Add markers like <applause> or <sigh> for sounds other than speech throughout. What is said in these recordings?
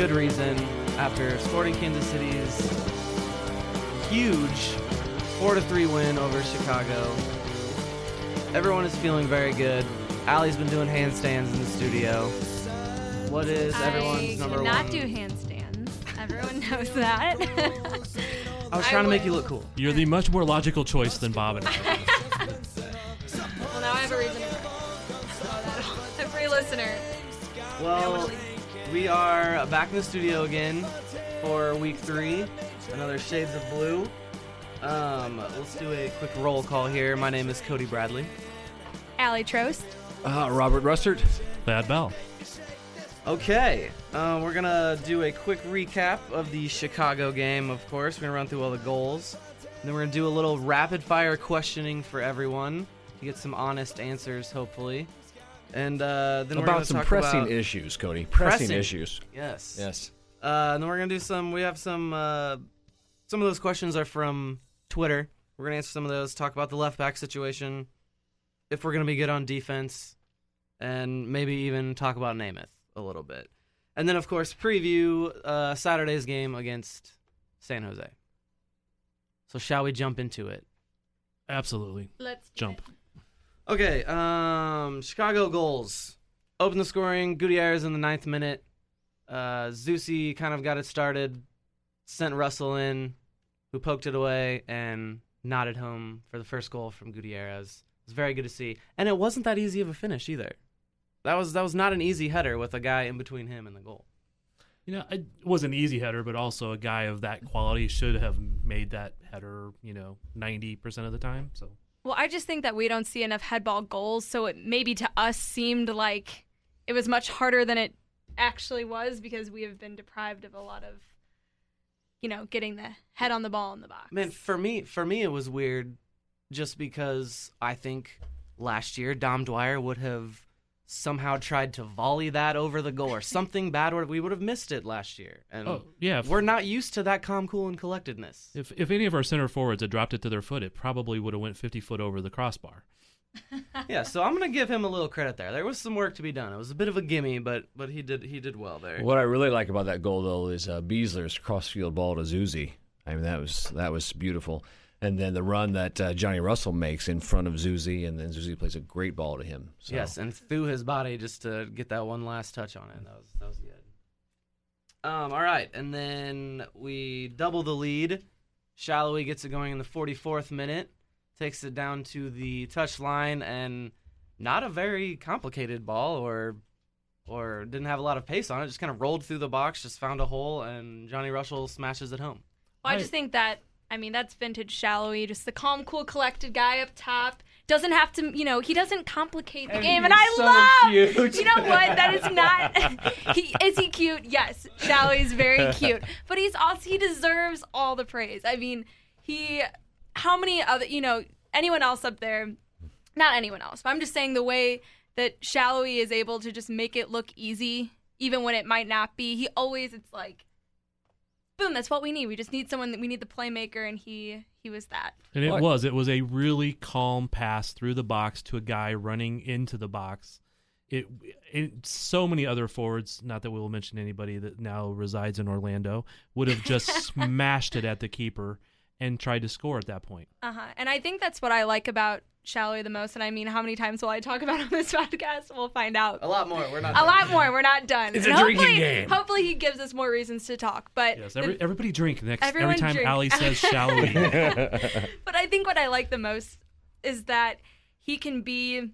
good reason after Sporting Kansas City's huge 4 to 3 win over Chicago. Everyone is feeling very good. Allie's been doing handstands in the studio. What is everyone's I number cannot one? do handstands. Everyone <laughs> knows that. I was I trying to make would- you look cool. You're the much more logical choice than Bob and I. are back in the studio again for week three. Another Shades of Blue. Um, let's do a quick roll call here. My name is Cody Bradley. Allie Trost. Uh, Robert Rustert. Bad Bell. Okay, uh, we're gonna do a quick recap of the Chicago game. Of course, we're gonna run through all the goals. And then we're gonna do a little rapid fire questioning for everyone to get some honest answers, hopefully. And uh, then we're About some talk pressing about, issues, Cody. Pressing, Pressing. issues. Yes. Yes. Uh, and then we're gonna do some. We have some. Uh, some of those questions are from Twitter. We're gonna answer some of those. Talk about the left back situation, if we're gonna be good on defense, and maybe even talk about Nemeth a little bit. And then, of course, preview uh, Saturday's game against San Jose. So, shall we jump into it? Absolutely. Let's Jump. it. Okay, um, Chicago goals. Open the scoring. Gutierrez in the ninth minute. Uh, Zusi kind of got it started, sent Russell in, who poked it away and nodded home for the first goal from Gutierrez. It was very good to see, and it wasn't that easy of a finish either. That was that was not an easy header with a guy in between him and the goal. You know, it was an easy header, but also a guy of that quality should have made that header, you know, 90% of the time. So, Well, I just think that we don't see enough headball goals, so it maybe to us seemed like it was much harder than it actually was because we have been deprived of a lot of, you know, getting the head on the ball in the box. Man, for me, for me, it was weird, just because I think last year Dom Dwyer would have somehow tried to volley that over the goal or something <laughs> bad, or we would have missed it last year. And oh, yeah. If, we're not used to that calm, cool, and collectedness. if, if any of our center forwards had dropped it to their foot, it probably would have went 50 foot over the crossbar. <laughs> yeah, so I'm gonna give him a little credit there. There was some work to be done. It was a bit of a gimme, but but he did he did well there. What I really like about that goal, though, is uh, Besler's crossfield ball to Zusi. I mean, that was that was beautiful. And then the run that uh, Johnny Russell makes in front of Zusi, and then Zusi plays a great ball to him. So. Yes, and threw his body just to get that one last touch on it. That was that was good. Um, all right, and then we double the lead. Salloi gets it going in the 44th minute, takes it down to the touch line, and not a very complicated ball, or or didn't have a lot of pace on it. Just kind of rolled through the box, just found a hole, and Johnny Russell smashes it home. Well, I I- just think that I mean that's vintage Salloi, just the calm, cool, collected guy up top. Doesn't have to, you know, he doesn't complicate the And game, and I so love. cute. You know what? That is not. <laughs> <laughs> he is he cute? Yes, Salloi's very cute, <laughs> but he's also he deserves all the praise. I mean, he. How many other, you know, anyone else up there? Not anyone else, but I'm just saying the way that Salloi is able to just make it look easy, even when it might not be. He always, it's like boom, that's what we need. We just need someone that we need the playmaker, and he he was that. And it was. It was a really calm pass through the box to a guy running into the box. It, it so many other forwards, not that we will mention anybody that now resides in Orlando, would have just <laughs> smashed it at the keeper and tried to score at that point. Uh huh. And I think that's what I like about Salloi the most. And I mean, how many times will I talk about <laughs> on this podcast? We'll find out. A lot more. We're not. A lot more. We're not done. It's And a drinking hopefully, game. Hopefully, he gives us more reasons to talk. But Yes, the- everybody drink next every time drink. Allie <laughs> says shall we. <laughs> but I think what I like the most is that he can be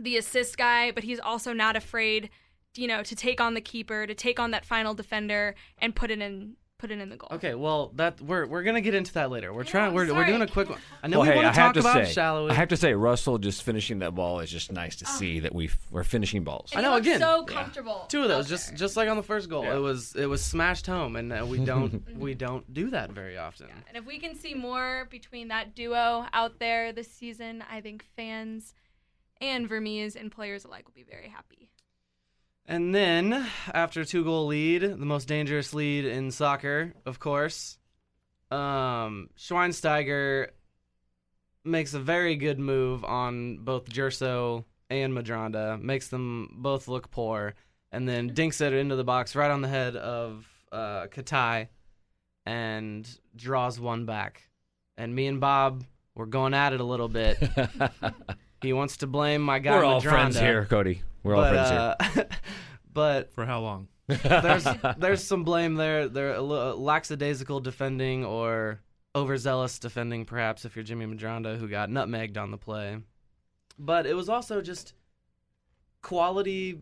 the assist guy, but he's also not afraid, you know, to take on the keeper, to take on that final defender, and put it in put it in the goal. Okay, well that we're we're gonna get into that later. We're I trying. we're, we're doing a quick one. I know well, we hey, want to have talk to about say, shallow. I have to say, Russell just finishing that ball is just nice to see that we we're finishing balls. And I know, looked again, so yeah. comfortable. Two of those, out just just like on the first goal, Yeah. it was it was smashed home, and uh, we <laughs> don't we don't do that very often. Yeah, and if we can see more between that duo out there this season, I think fans and Vermes and players alike will be very happy. And then after a two goal lead, the most dangerous lead in soccer, of course, um, Schweinsteiger makes a very good move on both Gerso and Medranda, makes them both look poor, and then dinks it into the box right on the head of uh, Katai and draws one back. And me and Bob were going at it a little bit. <laughs> he wants to blame my guy we're all Medranda, friends here, Cody. We're all but, friends here. uh, <laughs> but For how long? there's <laughs> there's some blame there. There a li- lackadaisical defending or overzealous defending, perhaps if you're Jimmy Medranda, who got nutmegged on the play. But it was also just quality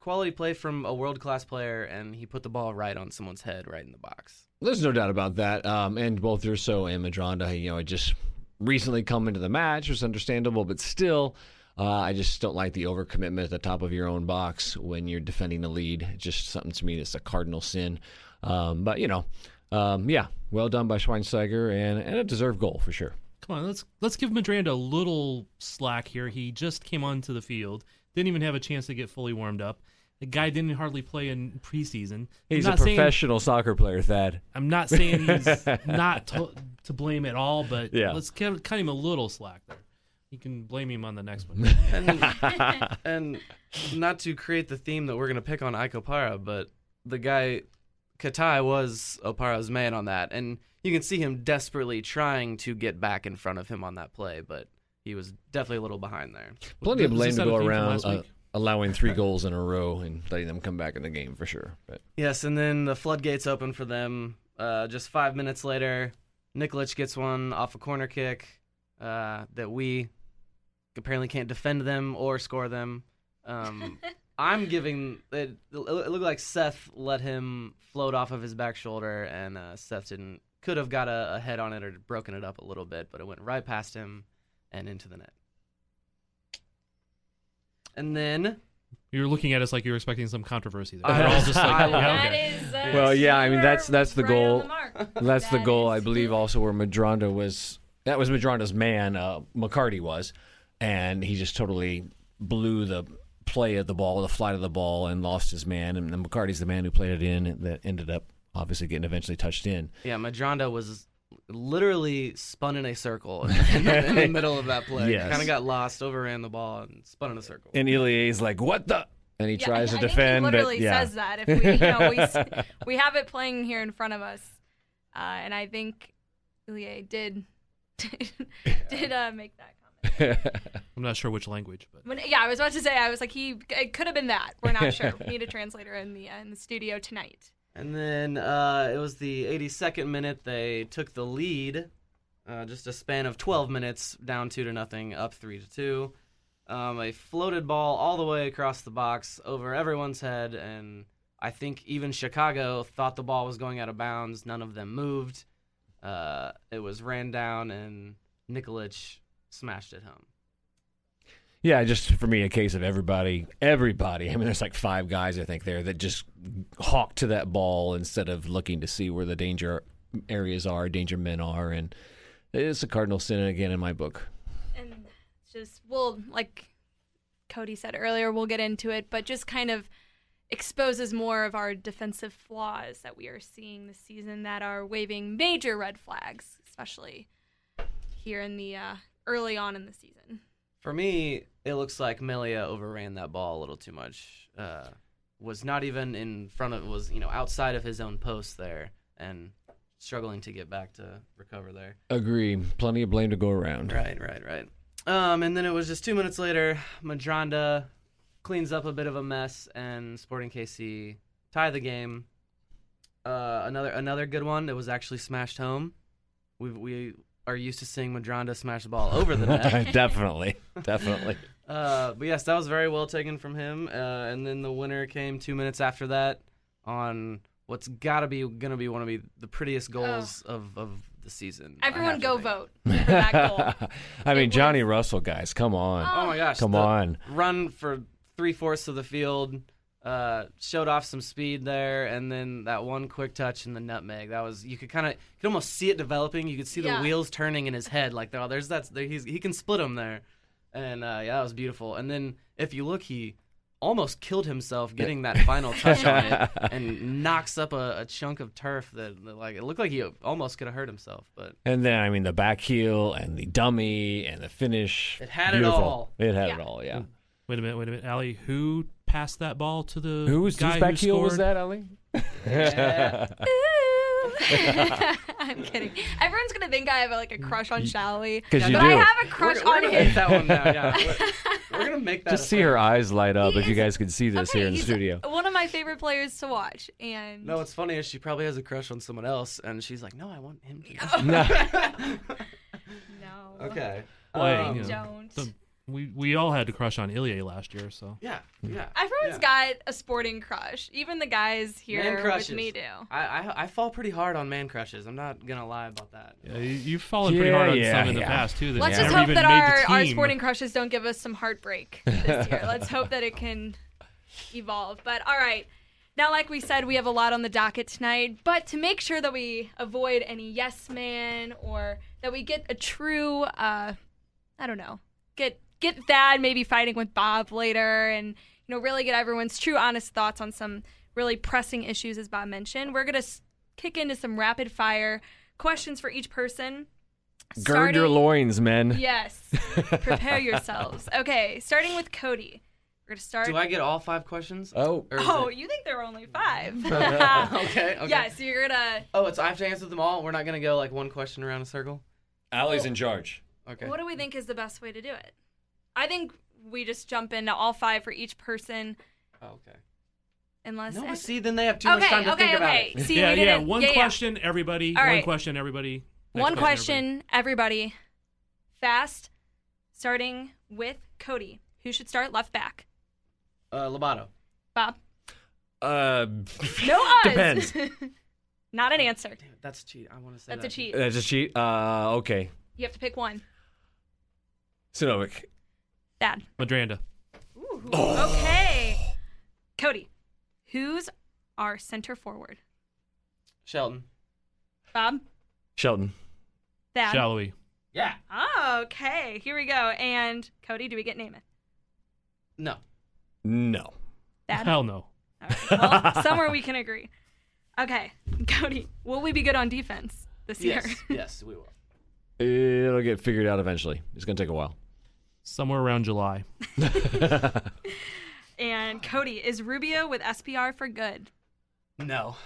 quality play from a world class player, and he put the ball right on someone's head, right in the box. There's no doubt about that. Um, and both Gerso and Medranda, you know, had just recently come into the match, which is understandable, but still, uh, I just don't like the overcommitment at the top of your own box when you're defending the lead. It's just something to me that's a cardinal sin. Um, but, you know, um, yeah, well done by Schweinsteiger and, and a deserved goal for sure. Come on, let's let's give Medranda a little slack here. He just came onto the field, didn't even have a chance to get fully warmed up. The guy didn't hardly play in preseason. He's a not saying- professional soccer player, Thad. I'm not saying he's <laughs> not to, to blame at all, but Yeah. let's cut, cut him a little slack there. You can blame him on the next one. And <laughs> and not to create the theme that we're gonna pick on Ike but the guy Katai was Opara's man on that, and you can see him desperately trying to get back in front of him on that play, but he was definitely a little behind there. Plenty of blame to go around, uh, allowing three goals in a row and letting them come back in the game for sure. But Yes, and then the floodgates open for them. Uh, just five minutes later, Nikolic gets one off a corner kick uh, that we apparently can't defend them or score them. Um, <laughs> I'm giving it. It looked like Seth let him float off of his back shoulder, and uh, Seth didn't. Could have got a, a head on it or broken it up a little bit, but it went right past him and into the net. And then You're looking at us like you're expecting some controversy. There. I- We're all <laughs> just like, I- yeah, okay. is, uh, Well, yeah, I mean, that's- that's the right goal. the mark. <laughs> That's the goal, I is- believe, also where Medranda was. That was Medranda's man. Uh, McCarty was, and he just totally blew the play of the ball, the flight of the ball, and lost his man. And then McCarty's the man who played it in, that ended up obviously getting eventually touched in. Yeah, Medranda was literally spun in a circle in the, in the <laughs> middle of that play. Yes. Kind of got lost, overran the ball, and spun in a circle. And Ilie's like, "What the?" And he Yeah, tries I to think defend, He literally but yeah, says that if we, you know, we, <laughs> we have it playing here in front of us, uh, and I think Ilie did <laughs> did uh, make that comment. <laughs> I'm not sure which language, but When, yeah, I was about to say I was like he it could have been that. We're not sure. we need a <laughs> translator in the uh, in the studio tonight. And then uh, it was the 82nd minute. They took the lead, uh, just a span of 12 minutes, down two to nothing, up three to two. Um, a floated ball all the way across the box over everyone's head, and I think even Chicago thought the ball was going out of bounds. None of them moved. Uh, it was ran down, and Nikolic smashed it home. yeah, just for me, a case of everybody, everybody. I mean, there's like five guys I think there that just hawk to that ball instead of looking to see where the danger areas are, danger men are, and it's a cardinal sin again in my book. and just we'll like Cody said earlier, we'll get into it, but just kind of exposes more of our defensive flaws that we are seeing this season that are waving major red flags, especially here in the uh, early on in the season. For me, it looks like Melia overran that ball a little too much. Uh, was not even in front of, was you know outside of his own post there, and struggling to get back to recover there. Agree. Plenty of blame to go around. Right, right, right. Um, and then it was just two minutes later, Medranda cleans up a bit of a mess, and Sporting KC tie the game. Uh, another another good one. It was actually smashed home. We we are used to seeing Medranda smash the ball over the net. <laughs> definitely, definitely. <laughs> Uh, but yes, that was very well taken from him. Uh, and then the winner came two minutes after that on what's got to be going to be one of the- the prettiest goals of, of the season. Everyone go think. vote <laughs> for that goal. I mean, It Johnny Russell, guys, come on. Oh my gosh! Come the on. Run for three fourths of the field. Uh, showed off some speed there, and then that one quick touch in the nutmeg. That was you could kind of you could almost see it developing. You could see the wheels turning in his head. Like oh, there's that. There, he's he can split them there, and uh, yeah, that was beautiful. And then if you look, he almost killed himself getting that final touch on it, <laughs> and knocks up a, a chunk of turf that, that, like it looked like he almost could have hurt himself, but And then, I mean, the back heel and the dummy and the finish. It had it all. It had Yeah. it all, yeah. Wait a minute, wait a minute, Allie. Who passed that ball to the Who's guy whose back who heel scored? was that, Allie? Yeah. <laughs> <laughs> I'm kidding. Everyone's gonna think I have like a crush on Shally, 'Cause you but do. I have a crush we're, we're on him. that one now. Yeah, <laughs> we're, we're gonna make that. Just see thing. her eyes light up He if you guys can see this Okay, here in the studio. One of my favorite players to watch, and No, what's funny is she probably has a crush on someone else, and she's like, "No, I want him to." No. no, okay. Well, Um, you don't. The- we we all had to crush on Ilya last year, so Yeah, yeah. Everyone's yeah. got a sporting crush. Even the guys here Man with me do. I, I I fall pretty hard on man crushes. I'm not gonna lie about that. yeah, you, you've fallen pretty hard on yeah, some in the past too. Let's just hope that our, our sporting crushes don't give us some heartbreak this year. <laughs> Let's hope that it can evolve. But all right. Now, like we said, we have a lot on the docket tonight. But to make sure that we avoid any yes man or that we get a true, uh, I don't know, get get Thad maybe fighting with Bob later, and you know really get everyone's true, honest thoughts on some really pressing issues, as Bob mentioned. We're gonna s- kick into some rapid fire questions for each person. Gird your loins, men. Yes. Prepare yourselves. <laughs> Okay, starting with Cody. We're gonna start. Do I get all five questions? Oh. Oh, it- you think there are only five? <laughs> okay. <laughs> Okay. Yes, so you're gonna. Oh, it's I have to answer them all. We're not gonna go like one question around a circle. Allie's in charge. Okay. What do we think is the best way to do it? I think we just jump into all five for each person, Oh, okay. unless. No, but see, then they have too much time to okay, think about okay. it. See, <laughs> yeah, yeah. One yeah, yeah. question, everybody. All One right. question, everybody. Next One everybody. question, everybody. Fast. Starting with Cody. Who should start left back? Uh, Lobato. Bob. Uh, <laughs> No odds. Depends. <laughs> Not an answer. Damn that's a cheat. I want to say That's a cheat. That's a cheat. Uh, okay. You have to pick one. Sinovic. Bad. Medranda. Ooh, Okay. Cody, who's our center forward? Shelton. Bob? Shelton. Thad? Salloi. Yeah. Oh, okay. Here we go. And Cody, do we get Nemeth? No. No. Thad? Hell no. All right. Well, <laughs> somewhere we can agree. Okay. Cody, will we be good on defense this Yes. year? <laughs> yes, we will. It'll get figured out eventually. It's gonna take a while. Somewhere around July. <laughs> and Cody, is Rubio with SPR for good? No.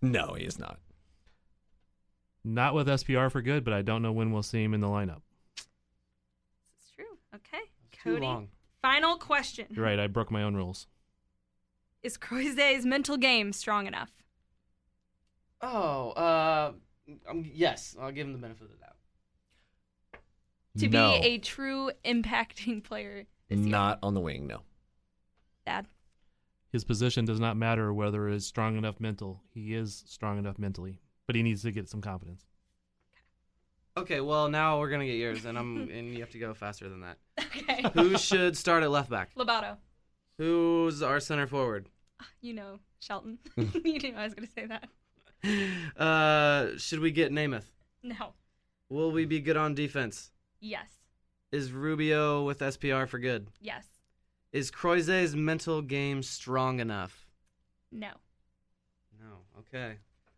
No, he is not. Not with SPR for good, but I don't know when we'll see him in the lineup. This is true. Okay. Too Cody, long. final question. You're right. I broke my own rules. Is Croizet's mental game strong enough? Oh, uh, um, yes. I'll give him the benefit of the doubt. To no. be a true impacting <laughs> player this year? not on the wing. No. Thad? His position does not matter whether it's strong enough mental. He is strong enough mentally, but he needs to get some confidence. Okay, well now we're gonna get yours, and I'm <laughs> and you have to go faster than that. Okay. Who should start at left back? Lobato. Who's our center forward? You know, Shelton. <laughs> you knew I was going to say that. Uh, should we get Nemeth? No. Will we be good on defense? Yes. Is Rubio with SPR for good? Yes. Is Croizet's mental game strong enough? No. No. Okay.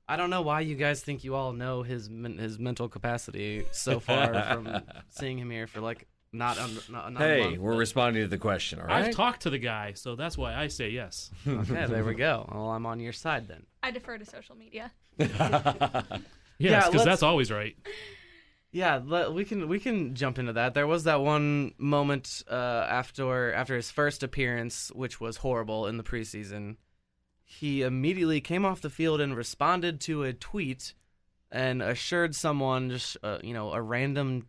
I don't know why you guys think you all know his men- his mental capacity so far from <laughs> seeing him here for like not un- not, not a Hey, month, we're but- responding to the question. All right. I've talked to the guy, so that's why I say yes. Okay, <laughs> there we go. Well, I'm on your side then. I defer to social media. <laughs> Yes, Yeah, because let's- that's always right. Yeah, we can we can jump into that. There was that one moment uh, after after his first appearance, which was horrible in the preseason. He immediately came off the field and responded to a tweet and assured someone, just uh, you know, a random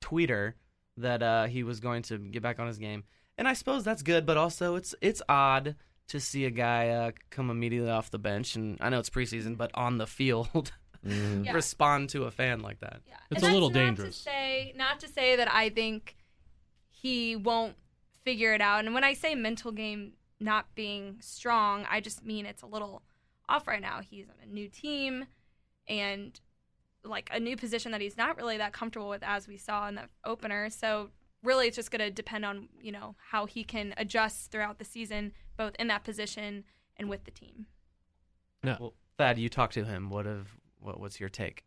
tweeter, that uh, he was going to get back on his game. And I suppose that's good, but also it's it's odd to see a guy uh, come immediately off the bench, and I know it's preseason, but on the field, <laughs> Mhm. Yeah. respond to a fan like that. Yeah. It's and a little not dangerous. To say, not to say that I think he won't figure it out. And when I say mental game not being strong, I just mean it's a little off right now. He's on a new team and like a new position that he's not really that comfortable with as we saw in the opener. So really it's just going to depend on, you know, how he can adjust throughout the season both in that position and with the team. Well, Thad, you talked to him. What have what? What's your take?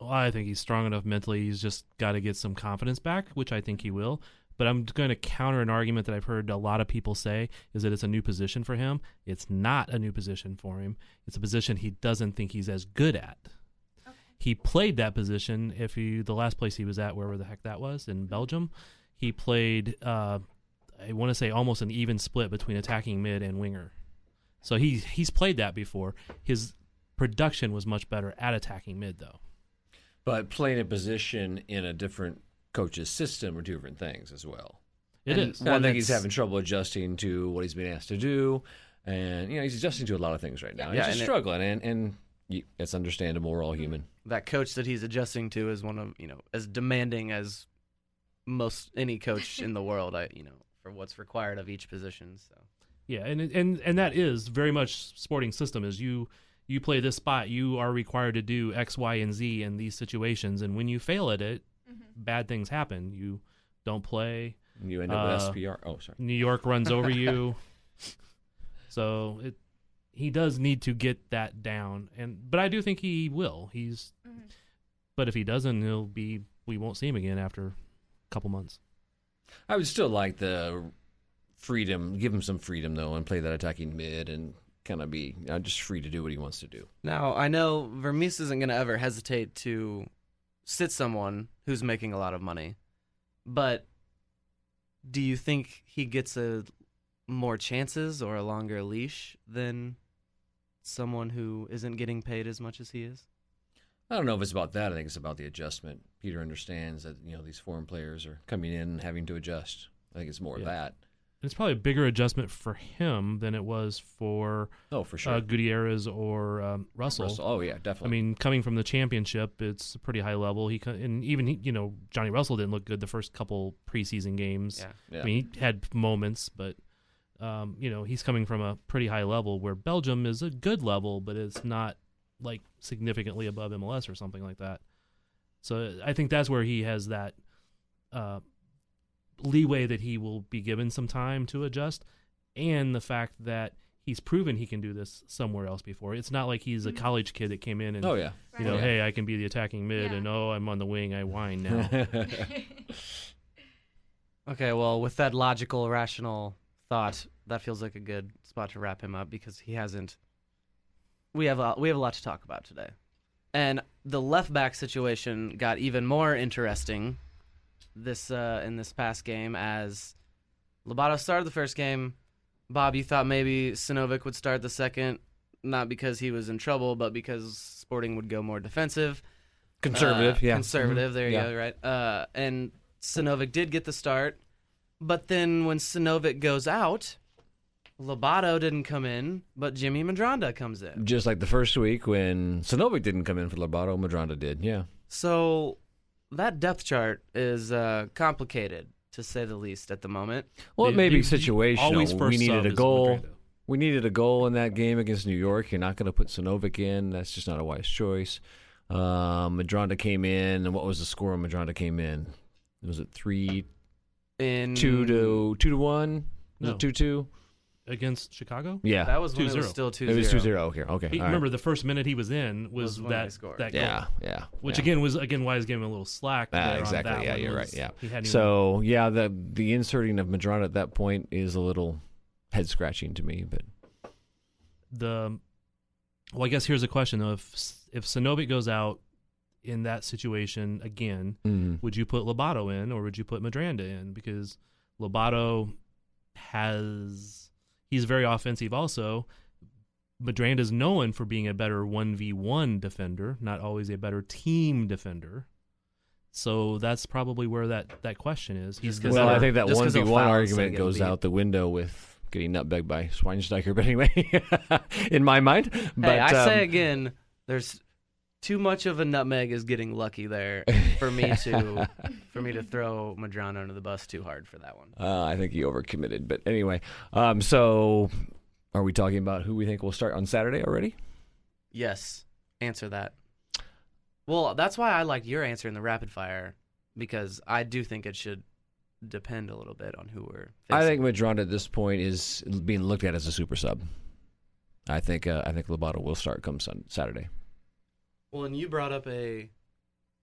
Well, I think he's strong enough mentally. He's just got to get some confidence back, which I think he will. But I'm going to counter an argument that I've heard a lot of people say is that it's a new position for him. It's not a new position for him. It's a position he doesn't think he's as good at. He played that position. If he the last place he was at, wherever the heck that was in Belgium, he played. Uh, I want to say almost an even split between attacking mid and winger. So he he's played that before. His production was much better at attacking mid though. But playing a position in a different coach's system are two different things as well. It and is. One And thing he's having trouble adjusting to what he's been asked to do, and you know he's adjusting to a lot of things right now. Yeah, he's just and it- struggling, and and y- it's understandable. We're all human. That coach that he's adjusting to is one of you know as demanding as most any coach in the world. I you know for what's required of each position. So Yeah, and and and that is very much sporting system is you you play this spot, you are required to do X, Y, and Z in these situations, and when you fail at it, bad things happen. You don't play. You end up with Uh, SPR. Oh, sorry. New York runs over <laughs> you. So it he does need to get that down, and but I do think he will. He's, but if he doesn't, he'll be. We won't see him again after a couple months. I would still like the freedom, give him some freedom though, and play that attacking mid, and kind of be uh, just free to do what he wants to do. now I know Vermes isn't going to ever hesitate to sit someone who's making a lot of money, but do you think he gets a more chances or a longer leash than someone who isn't getting paid as much as he is? I don't know if it's about that. I think it's about the adjustment. Peter understands that you know these foreign players are coming in and having to adjust. I think it's more of Yeah. that. It's probably a bigger adjustment for him than it was for Oh, for sure. uh, Gutierrez or um, Russell. Russell. Oh yeah, definitely. I mean, coming from the championship, it's a pretty high level. He co- and even he, you know Johnny Russell didn't look good the first couple preseason games. Yeah. yeah. I mean, he had moments, but um, you know he's coming from a pretty high level where Belgium is a good level, but it's not like significantly above MLS or something like that. So I think that's where he has that uh, leeway that he will be given some time to adjust, and the fact that he's proven he can do this somewhere else before. It's not like he's a Mhm. college kid that came in and oh yeah. you know, Right. hey, I can be the attacking mid, Yeah. and oh, I'm on the wing, I whine now. <laughs> <laughs> Okay, well, with that logical, rational thought, that feels like a good spot to wrap him up because he hasn't. We have a we have a lot to talk about today, and the left back situation got even more interesting this uh, in this past game as Lobato started the first game. Bob, you thought maybe Sinovic would start the second, not because he was in trouble, but because Sporting would go more defensive. Conservative. Uh, yeah. Conservative. There you Yeah. go. Right. Uh, and Sinovic did get the start, but then when Sinovic goes out, Lobato didn't come in, but Jimmy Medranda comes in. Just like the first week when Sinovic didn't come in for Lobato, Medranda did. Yeah. So that depth chart is uh, complicated to say the least at the moment. Well, it may be situational. always we needed a goal. We needed a goal in that game against New York. You're not going to put Sinovic in. That's just not a wise choice. Um, Medranda came in, and what was the score when Medranda came in? Was it three In two to two to one? No. two two? Against Chicago. Yeah, that was when it 2-0. was still two it was two zero. Okay, okay. He, all right. remember the first minute he was in was, Was when they that scored. that goal, Yeah, yeah. which yeah. again was again why I was giving him a little slack. Ah, there on exactly. that Yeah, one you're was right. Yeah. he hadn't even- So yeah, the the inserting of Medranda at that point is a little head scratching to me, but the well, I guess here's a question: of if Sinovic goes out in that situation again, mm, would you put Lobato in or would you put Medranda in? Because Lobato has he's very offensive also. Medranda is known for being a better 1v1 defender, not always a better team defender. So that's probably where that, that question is. He's Just 'cause well, I think that just one 'cause v they'll one foul instead of argument goes beat. out the window with getting nutmegged by Schweinsteiger. <laughs> But anyway, <laughs> in my mind. But, hey, I say um, again, there's too much of a nutmeg is getting lucky there for me <laughs> to for me to throw Medranda under the bus too hard for that one. Uh, I think he overcommitted. But anyway, um, so are we talking about who we think will start on Saturday already? Yes, answer that. Well, that's why I like your answer in the rapid fire because I do think it should depend a little bit on who we're. I think Medranda at this point is being looked at as a super sub. I think uh, I think Lobato will start come sun- Saturday. Well, and you brought up a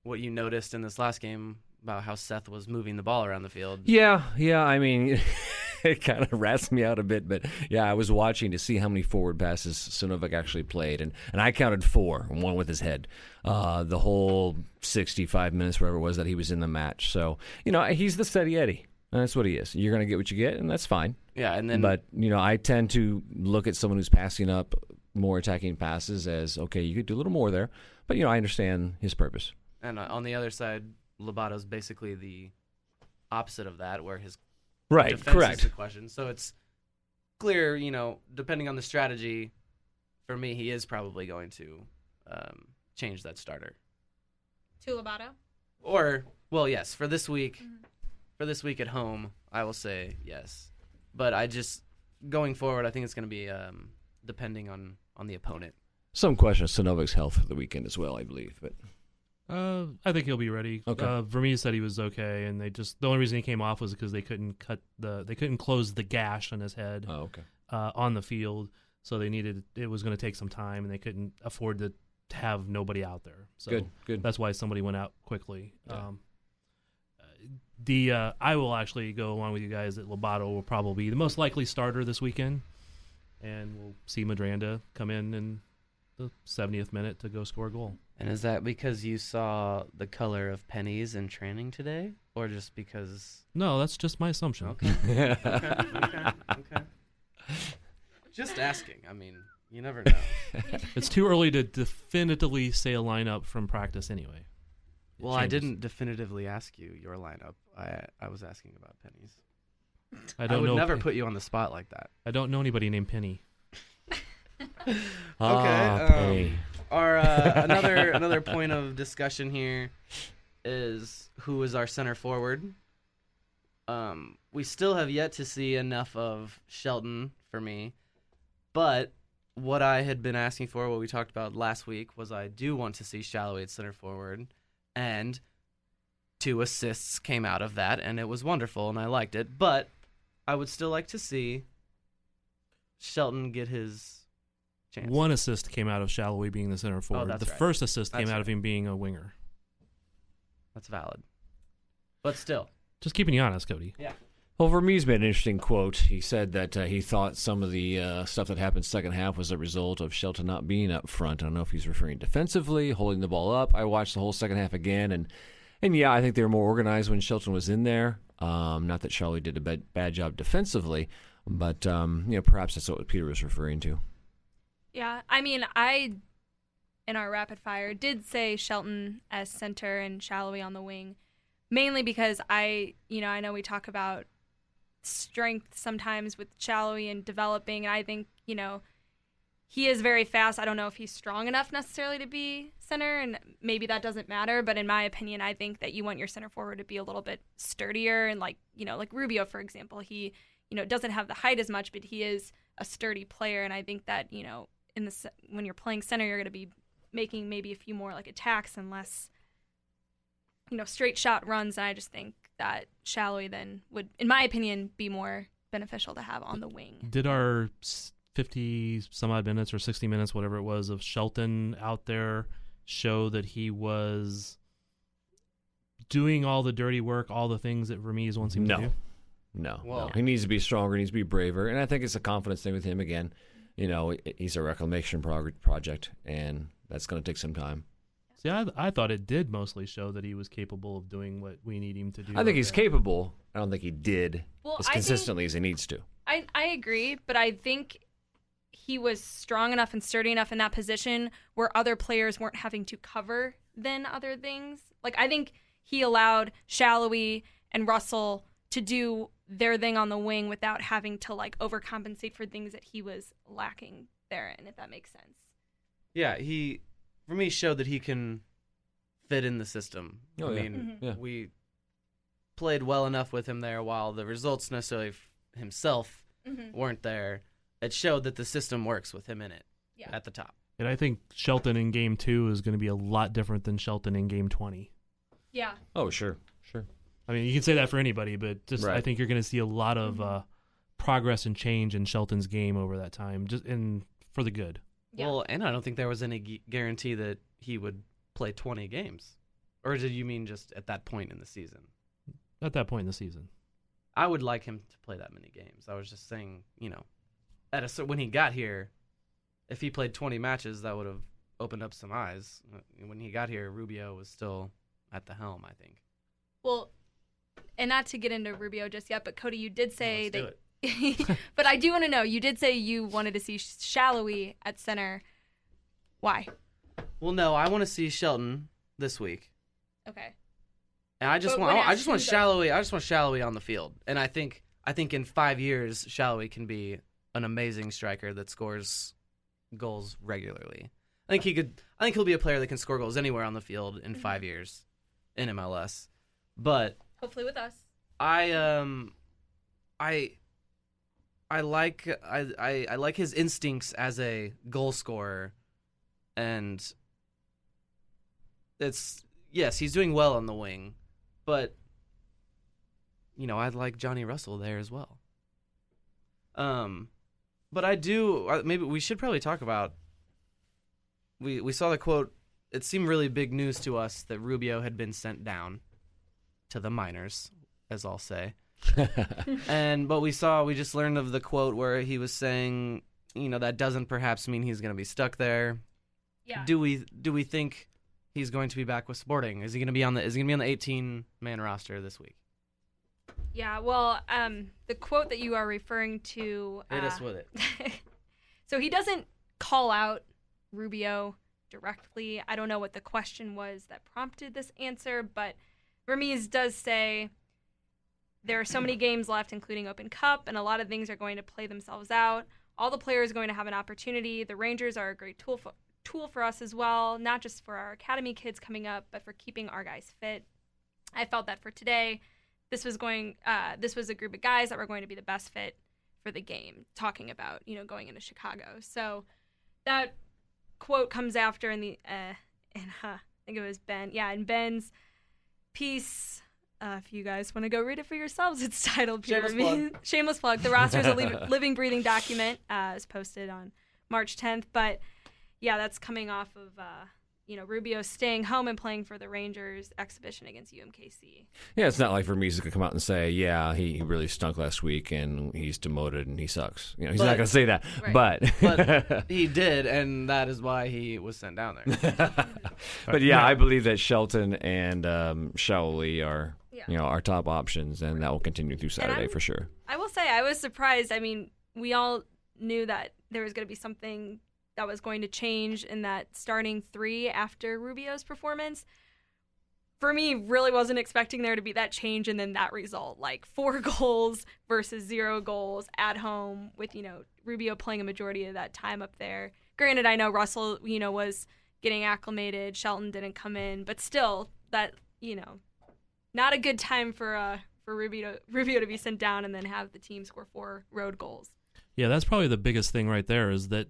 what you noticed in this last game about how Seth was moving the ball around the field. Yeah, yeah. I mean, <laughs> it kind of rats me out a bit, but yeah, I was watching to see how many forward passes Sinovic actually played, and, and I counted four, one with his head, uh, the whole 65 minutes, whatever it was that he was in the match. So, you know, he's the steady Eddie. And that's what he is. You're going to get what you get, and that's fine. Yeah, and then but, you know, I tend to look at someone who's passing up more attacking passes as, okay, you could do a little more there. But, you know, I understand his purpose. and uh, on the other side, Lobato's basically the opposite of that, where his Right, defense is correct. the question. So it's clear, you know, depending on the strategy, for me, he is probably going to um, change that starter. To Lobato. Or, well, yes, for this week, Mm-hmm. for this week at home, I will say yes. But I just going forward, I think it's going to be um, depending on on the opponent. Some question of Sinovic's health for the weekend as well, I believe. But Uh, I think he'll be ready. Okay. Uh, Vermes said he was okay, and they just the only reason he came off was because they couldn't cut the they couldn't close the gash on his head oh, okay. uh, on the field, so they needed it was going to take some time, and they couldn't afford to have nobody out there. So good, good. that's why somebody went out quickly. Yeah. Um, the uh, I will actually go along with you guys that Lobato will probably be the most likely starter this weekend, and we'll see Medranda come in in the 70th minute to go score a goal. And is that because you saw the color of pennies in training today, or just because? No, that's just my assumption. Okay. <laughs> okay. Okay. Okay. Just asking. I mean, you never know. <laughs> It's too early to definitively say a lineup from practice anyway. It Well, I didn't definitively ask you your lineup. I I was asking about pennies. I I, don't would know. never Pe- put you on the spot like that. I don't know anybody named Penny. <laughs> Ah, um, Penny. Our uh, <laughs> another another point of discussion here is who is our center forward. Um, we still have yet to see enough of Shelton for me, but what I had been asking for, what we talked about last week, was I do want to see Salloi at center forward, and two assists came out of that, and it was wonderful, and I liked it. But I would still like to see Shelton get his chance. One assist came out of Salloi being the center forward. Oh, that's the right. first assist came That's out of him being a winger. That's valid. But still. Just keeping you honest, Cody. Yeah. Well, Vermes made an interesting quote. He said that uh, he thought some of the uh, stuff that happened second half was a result of Shelton not being up front. I don't know if he's referring defensively, holding the ball up. I watched the whole second half again, and and yeah, I think they were more organized when Shelton was in there. Um, not that Charlie did a bad, bad job defensively, but um, you know perhaps that's what Peter was referring to. Yeah, I mean, I in our rapid fire did say Shelton as center and Salloi on the wing, mainly because I, you know, I know we talk about strength sometimes with Salloi and developing, and I think you know he is very fast. I don't know if he's strong enough necessarily to be center, and maybe that doesn't matter. But in my opinion, I think that you want your center forward to be a little bit sturdier and like you know, like Rubio for example, he you know doesn't have the height as much, but he is a sturdy player, and I think that you know in the when you're playing center, you're going to be making maybe a few more like attacks and less you know straight shot runs. And I just think that Salloi then would, in my opinion, be more beneficial to have on the wing. Did our 50 some odd minutes or 60 minutes, whatever it was, of Shelton out there show that he was doing all the dirty work, all the things that Vermes wants him No. to do? No, Well- no, he needs to be stronger. He needs to be braver, and I think it's a confidence thing with him again. You know, he's a reclamation prog- project, and that's going to take some time. See, I, I thought it did mostly show that he was capable of doing what we need him to do. I think he's capable. I don't think he did Well, as I think- consistently as he needs to. I, I agree, but I think he was strong enough and sturdy enough in that position where other players weren't having to cover then other things. Like I think he allowed Salloi and Russell to do their thing on the wing without having to like overcompensate for things that he was lacking therein, if that makes sense. Yeah, he for me showed that he can fit in the system. Oh, I yeah. mean, Mhm. Yeah. we played well enough with him there while the results necessarily f- himself Mm-hmm. weren't there. It showed that the system works with him in it Yeah. at the top. And I think Shelton in game two is going to be a lot different than Shelton in game 20. Yeah. Oh, sure, sure. I mean, you can say that for anybody, but just I think you're going to see a lot of Mm-hmm. uh, progress and change in Shelton's game over that time, just in for the good. Yeah. Well, and I don't think there was any gu- guarantee that he would play 20 games. Or did you mean just at that point in the season? At that point in the season, I would like him to play that many games. I was just saying, you know, at a cer- when he got here, if he played 20 matches, that would have opened up some eyes. When he got here, Rubio was still at the helm, I think. Well, and not to get into Rubio just yet, but Cody, you did say Let's do that. it. <laughs> but I do want to know. You did say you wanted to see Salloi at center. Why? Well, no, I want to see Shelton this week. Okay. And I just But want when I just want Salloi I just want Salloi on the field. And I think I think in 5 years Salloi can be an amazing striker that scores goals regularly. I think he could I think he'll be a player that can score goals anywhere on the field in 5 years in MLS. But Hopefully with us. I um I I like I, I I like his instincts as a goal scorer and it's yes, he's doing well on the wing, but you know, I'd like Johnny Russell there as well. Um but I do uh, maybe we should probably talk about we we saw the quote it seemed really big news to us that Rubio had been sent down to the minors, as I'll say. <laughs> and but we saw we just learned of the quote where he was saying, you know, that doesn't perhaps mean he's going to be stuck there. Yeah. Do we do we think he's going to be back with Sporting? Is he going to be on the is he going to be on the 18 man roster this week? Yeah. Well, um, the quote that you are referring to. Hit us uh, with it. <laughs> so he doesn't call out Rubio directly. I don't know what the question was that prompted this answer, but Ramiz does say there are so many games left, including Open Cup, and a lot of things are going to play themselves out. All the players are going to have an opportunity. The Rangers are a great tool for, tool for us as well, not just for our academy kids coming up, but for keeping our guys fit. I felt that for today, this was going. Uh, this was a group of guys that were going to be the best fit for the game. Talking about you know going into Chicago, so that quote comes after in the uh, and uh, I think it was Ben. Yeah, in Ben's piece. Uh, if you guys want to go read it for yourselves, it's titled Shameless Pyramid. <laughs> Shameless plug. The roster is a li- <laughs> living, breathing document. Uh, it's posted on March 10th. But yeah, that's coming off of uh, you know Rubio staying home and playing for the Rangers exhibition against UMKC. Yeah, it's not like Vermes could come out and say, "Yeah, he, he really stunk last week and he's demoted and he sucks." You know, he's But- not going to say that. Right. But, But <laughs> he did, and that is why he was sent down there. <laughs> but yeah, I believe that Shelton and um, Salloi are Yeah. you know our top options, and that will continue through Saturday for sure. I will say I was surprised. I mean, we all knew that there was going to be something that was going to change in that starting three after Rubio's performance. For me, really wasn't expecting there to be that change and then that result, like four <laughs> goals versus zero goals at home with, you know, Rubio playing a majority of that time up there. Granted, I know Russell, you know, was getting acclimated. Shelton didn't come in, but still that, you know, not a good time for uh for Rubio to, <laughs> Rubio to be sent down and then have the team score four road goals. Yeah, that's probably the biggest thing right there is that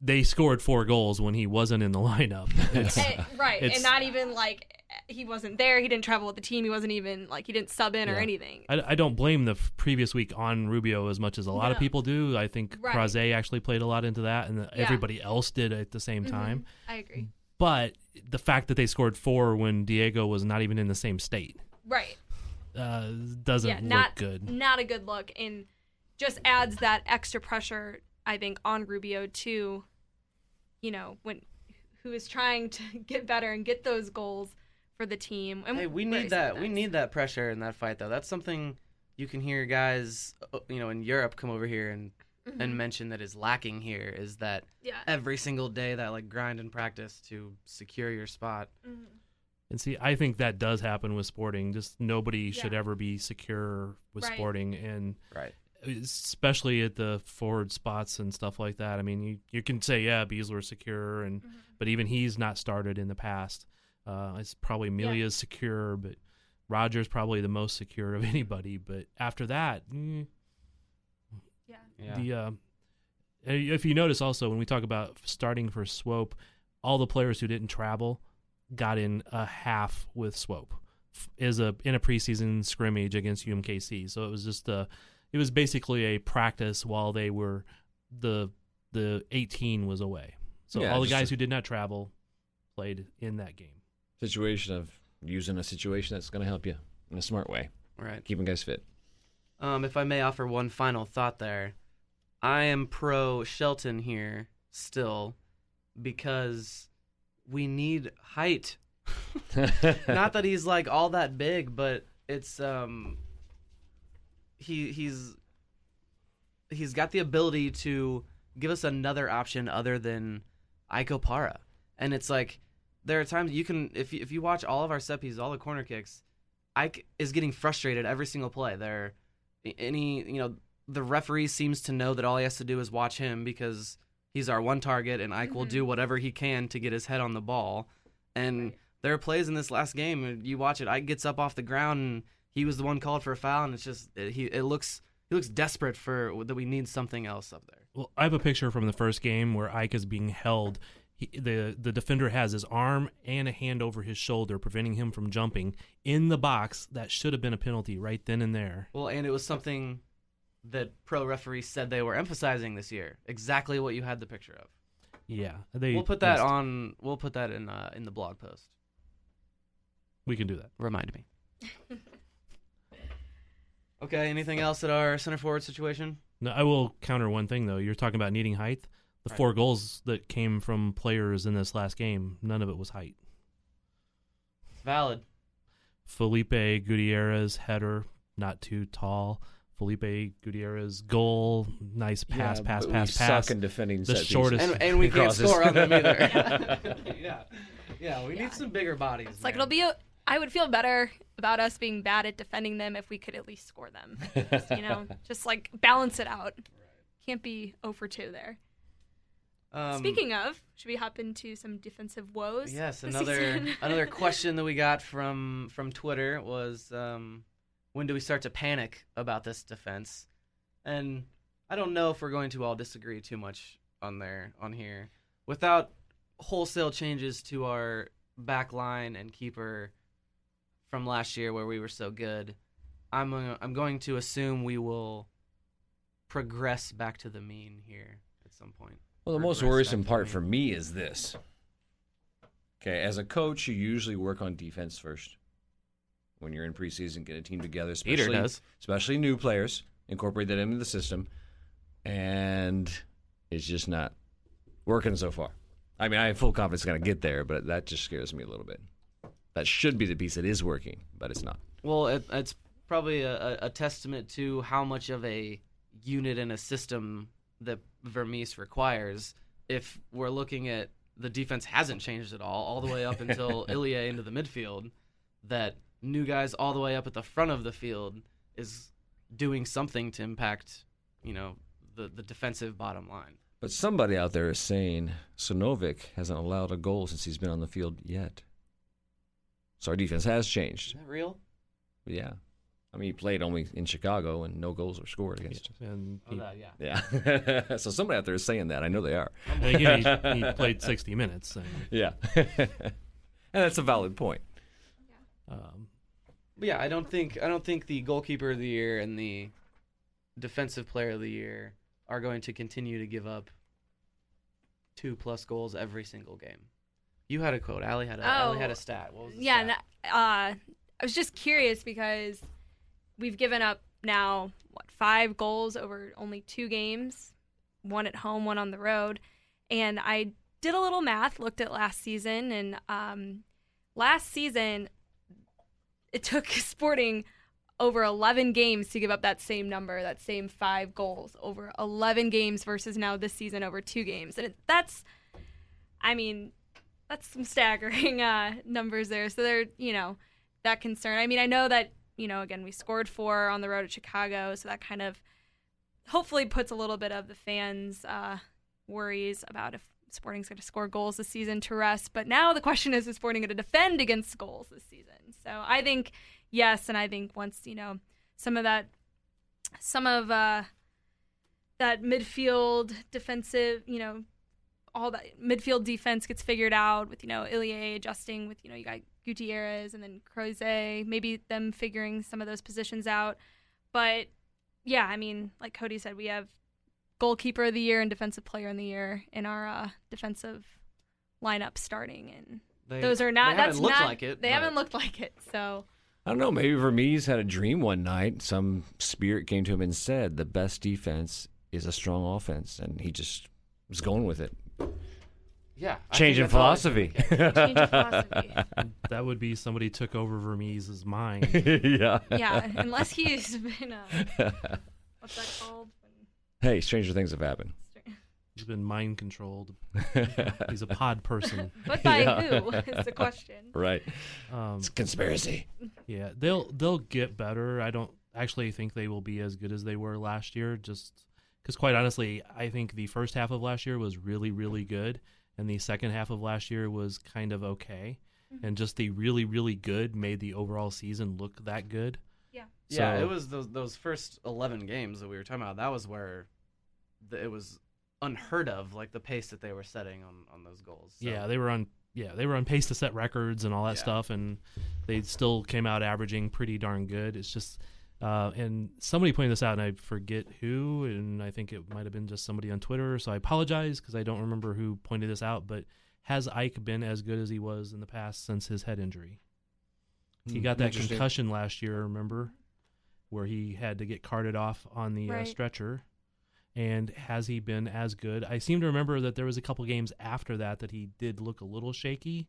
they scored four goals when he wasn't in the <laughs> lineup. And- right, and not even like he wasn't there. He didn't travel with the team. He wasn't even like he didn't sub in or anything. I, I don't blame the f- previous week on Rubio as much as a lot of people do. I think Right. Actually played a lot into that, and Yeah. everybody else did at the same Mhm. time. I agree. But the fact that they scored four when Diego was not even in the same state Right. uh, doesn't yeah, look not good. Not a good look, and just adds that extra pressure. I think on Rubio too. You know when who is trying to <laughs> get better and get those goals for the team. And Hey, we need that. at We need that pressure in that fight, though. That's something you can hear guys, uh, you know, in Europe come over here and Mhm. and mention that is lacking here is that yeah. every single day that like grind and practice to secure your spot. Mhm. And see, I think that does happen with Sporting. Just nobody should ever be secure with Right. Sporting, and Right. Especially at the forward spots and stuff like that. I mean, you, you can say, yeah, Besler's secure, and Mm-hmm. but even he's not started in the past. Uh, it's probably Amelia's secure, but Roger's probably the most secure of <laughs> anybody. But after that, mm, Yeah. Yeah. the uh, if you notice also when we talk about starting for Swope, all the players who didn't travel got in a half with Swope is a in a preseason scrimmage against UMKC. So it was just a it was basically a practice while they were the the 18 was away. So Yeah, all the guys who did not travel played in that game. Situation of using a situation that's going to help you in a smart way, right. keeping guys fit. Um, if I may offer one final thought there, I am pro Shelton here still because we need height. <laughs> Not that he's like all that big, but it's um he he's he's got the ability to give us another option other than Ike Opara. And it's like there are times you can if you, if you watch all of our set pieces, all the corner kicks, Ike is getting frustrated every single play. There any you know the referee seems to know that all he has to do is watch him because he's our one target and Ike will Mhm. do whatever he can to get his head on the ball. And there are plays in this last game and you watch it Ike gets up off the ground and he was the one called for a foul and it's just it, he it looks he looks desperate for that we need something else up there. Well, I have a picture from the first game where Ike is being held. He, the the defender has his arm and a hand over his shoulder, preventing him from jumping in the box. That should have been a penalty right then and there. Well, and it was something that pro referees said they were emphasizing this year. Exactly what you had the picture of. Yeah, they. We'll put that missed. on. We'll put that in uh, in the blog post. We can do that. Remind me. <laughs> okay. Anything else at our center forward situation? No, I will counter one thing though. You're talking about needing height. The Right. four goals that came from players in this last game, none of it was height. Valid. Felipe Gutierrez header, not too tall. Felipe Gutierrez goal, nice pass, Yeah, pass, but pass, we pass. suck in defending The set shortest- pieces. And, and we can't Crosses. score on them either. <laughs> <laughs> yeah. Yeah. We Yeah. need some bigger bodies. It's like it'll be. A, I would feel better about us being bad at defending them if we could at least score them. <laughs> Just, you know, just like balance it out. Can't be 0 for 2 there. Um, Speaking of, should we hop into some defensive woes? Yes, another <laughs> <laughs> another question that we got from from Twitter was um, when do we start to panic about this defense? And I don't know if we're going to all disagree too much on there on here. Without wholesale changes to our back line and keeper from last year where we were so good, I'm uh, I'm going to assume we will progress back to the mean here at some point. Well, the most worrisome part for me is this. Okay, as a coach, you usually work on defense first. When you're in preseason, get a team together, especially Peter does. especially new players, incorporate that into the system, and it's just not working so far. I mean, I have full confidence it's going to get there, but that just scares me a little bit. That should be the piece that is working, but it's not. Well, it, it's probably a, a- testament to how much of a unit and a system that Vermes requires. If we're looking at the defense hasn't changed at all, all the way up until <laughs> Ilie into the midfield, that new guys all the way up at the front of the field is doing something to impact, you know, the, the defensive bottom line. But somebody out there is saying Sinovic hasn't allowed a goal since he's been on the field yet. So our defense has Is changed. that real? Yeah. I mean, he played only in Chicago and no goals were scored against him. And Oh, that, yeah. Yeah. <laughs> so somebody out there is saying that. I know they are. and again, he, he <laughs> played 60 minutes. And, Yeah. <laughs> and that's a valid point. um, yeah, I don't think I don't think the goalkeeper of the year and the defensive player of the year are going to continue to give up two plus goals every single game. You had a quote. Allie had a Allie had a Oh, stat. What was the yeah, stat? uh, I was just curious because we've given up now what five goals over only two games, one at home, one on the road, and I did a little math, looked at last season, and um, last season it took <laughs> Sporting over 11 games to give up that same number, that same five goals over 11 games versus now this season over two games, and it, that's, I mean, that's some staggering <laughs> uh, numbers there. So they're you know that concern. I mean, I know that you know again we scored four on the road at Chicago, so that kind of hopefully puts a little bit of the fans' uh, worries about if Sporting's going to score goals this season to rest. But now the question is, is Sporting going to defend against goals this season? So I think yes, and I think once you know some of that, some of uh, that midfield defensive, you know, all that midfield defense gets figured out with you know Ilie adjusting with you know you got Gutierrez and then Croze, maybe them figuring some of those positions out. But yeah, I mean, like Cody said, we have goalkeeper of the year and defensive player in the year in our uh, defensive lineup starting, and They, those are not. They that's haven't looked not. like it. They but- haven't looked like it. So I don't know. Maybe Vermes had a dream one night. Some spirit came to him and said, "The best defense is a strong offense," and he just was going with it. Yeah, I think Changing that's always been philosophy. the change of philosophy. <laughs> That would be somebody took over Vermes' mind. <laughs> yeah. yeah, unless he's been uh, <laughs> what's that called? Hey, stranger things have happened. He's been mind controlled. He's a pod person. But by Yeah. who is the question? right. Um, It's conspiracy. yeah, they'll they'll get better. I don't actually think they will be as good as they were last year. Just because, quite honestly, I think the first half of last year was really really good, and the second half of last year was kind of okay. Mm-hmm. And just the really really good made the overall season look that good. Yeah. Yeah, it was those those first eleven games that we were talking about. That was where the, it was unheard of, like the pace that they were setting on on those goals. So- Yeah, they were on. Yeah, they were on pace to set records and all that Yeah. stuff, and they still came out averaging pretty darn good. It's just, uh, and somebody pointed this out, and I forget who, and I think it might have been just somebody on Twitter. So I apologize because I don't remember who pointed this out. But has Ike been as good as he was in the past since his head injury? He Hmm, got that concussion last year, remember, where he had to get carted off on the uh, stretcher. And has he been as good? I seem to remember that there was a couple games after that that he did look a little shaky,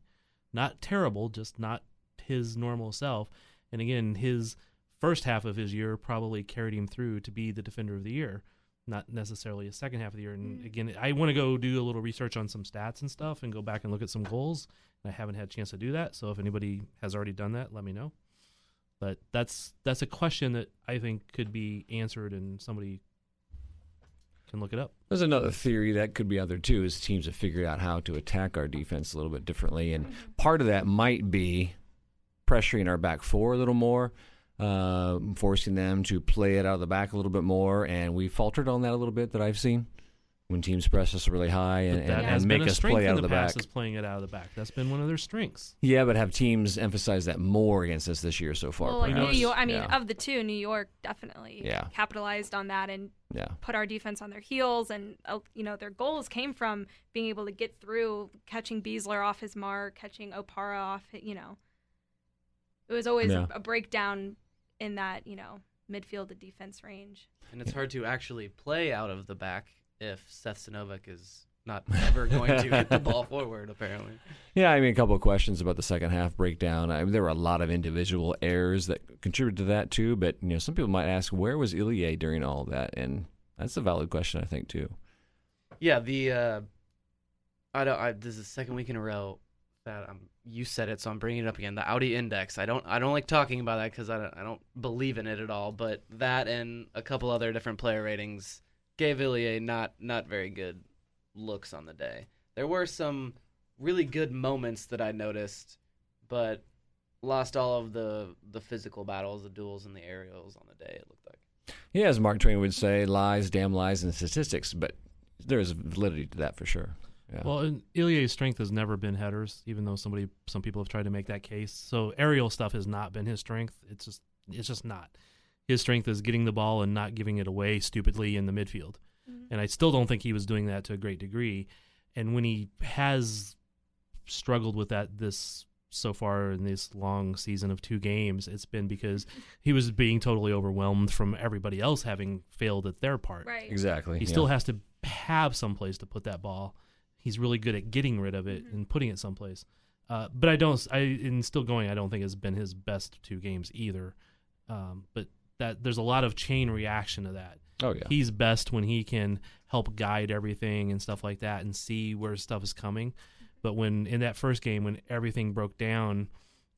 not terrible, just not his normal self. And again, his first half of his year probably carried him through to be the defender of the year, not necessarily a second half of the year. And Mm. again, I want to go do a little research on some stats and stuff and go back and look at some goals. I haven't had a chance to do that, so if anybody has already done that, let me know. But that's that's a question that I think could be answered, and somebody can look it up. There's another theory that could be out there too. Is teams have figured out how to attack our defense a little bit differently, and part of that might be pressuring our back four a little more, uh, forcing them to play it out of the back a little bit more, and we faltered on that a little bit that I've seen when teams press us really high and, and, and make us play out of the past back. is playing it out of the back. That's been one of their strengths. Yeah, but have teams emphasized that more against us this year so far? well, like. New York. I mean, Yeah. of the two, New York definitely Yeah. capitalized on that and yeah. put our defense on their heels. And uh, you know, their goals came from being able to get through, catching Besler off his mark, catching Opara off. You know, it was always Yeah. a, a breakdown in that you know midfield to defense range. and it's hard to actually play out of the back if Seth Sinovic is not ever going to hit the ball <laughs> forward. Apparently, Yeah, I mean, a couple of questions about the second half breakdown. I mean, there were a lot of individual errors that contributed to that too. But you know, some people might ask, where was Ilie during all that? And that's a valid question, I think, too. yeah. The uh, I don't. I, this is the second week in a row that um, you said it, so I'm bringing it up again. The Audi Index. I don't. I don't like talking about that because I don't, I don't believe in it at all. But that and a couple other different player ratings gave Ilie not not very good looks on the day. There were some really good moments that I noticed, but lost all of the the physical battles, the duels, and the aerials on the day. It looked like. Yeah, as Mark Twain would say, lies, damn lies, and statistics. But there's validity to that for sure. Yeah. Well, and Ilie's strength has never been headers, even though somebody, some people have tried to make that case. So aerial stuff has not been his strength. It's just, it's just not. His strength is getting the ball and not giving it away stupidly in the midfield. Mm-hmm. And I still don't think he was doing that to a great degree. And when he has struggled with that this so far in this long season of two games, it's been because <laughs> he was being totally overwhelmed from everybody else having failed at their part. Right. exactly. He yeah. still has to have some place to put that ball. He's really good at getting rid of it Mm-hmm. and putting it someplace. Uh, but I don't. I in still going. I don't think it's been his best two games either. Um, but that there's a lot of chain reaction to that. Oh yeah. He's best when he can help guide everything and stuff like that and see where stuff is coming. But when in that first game, when everything broke down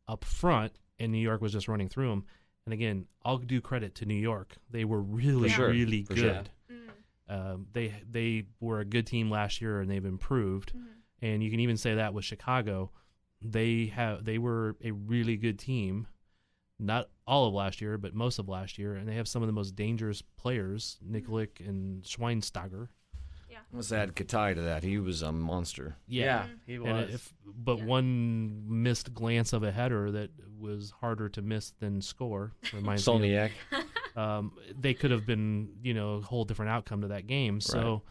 up front and New York was just running through them, and again, I'll do credit to New York. They were really, For sure, really for good. sure. Um, they they were a good team last year, and they've improved. Mhm. And you can even say that with Chicago, they have they were a really good team. Not all of last year, but most of last year, and they have some of the most dangerous players, Nikolic and Schweinsteiger. Yeah. Let's add Katai to that. He was a monster. Yeah, he was. if, but Yeah. one missed glance of a header that was harder to miss than score. <laughs> Reminds me of Solniak. <laughs> um, they could have been, you know, a whole different outcome to that game. So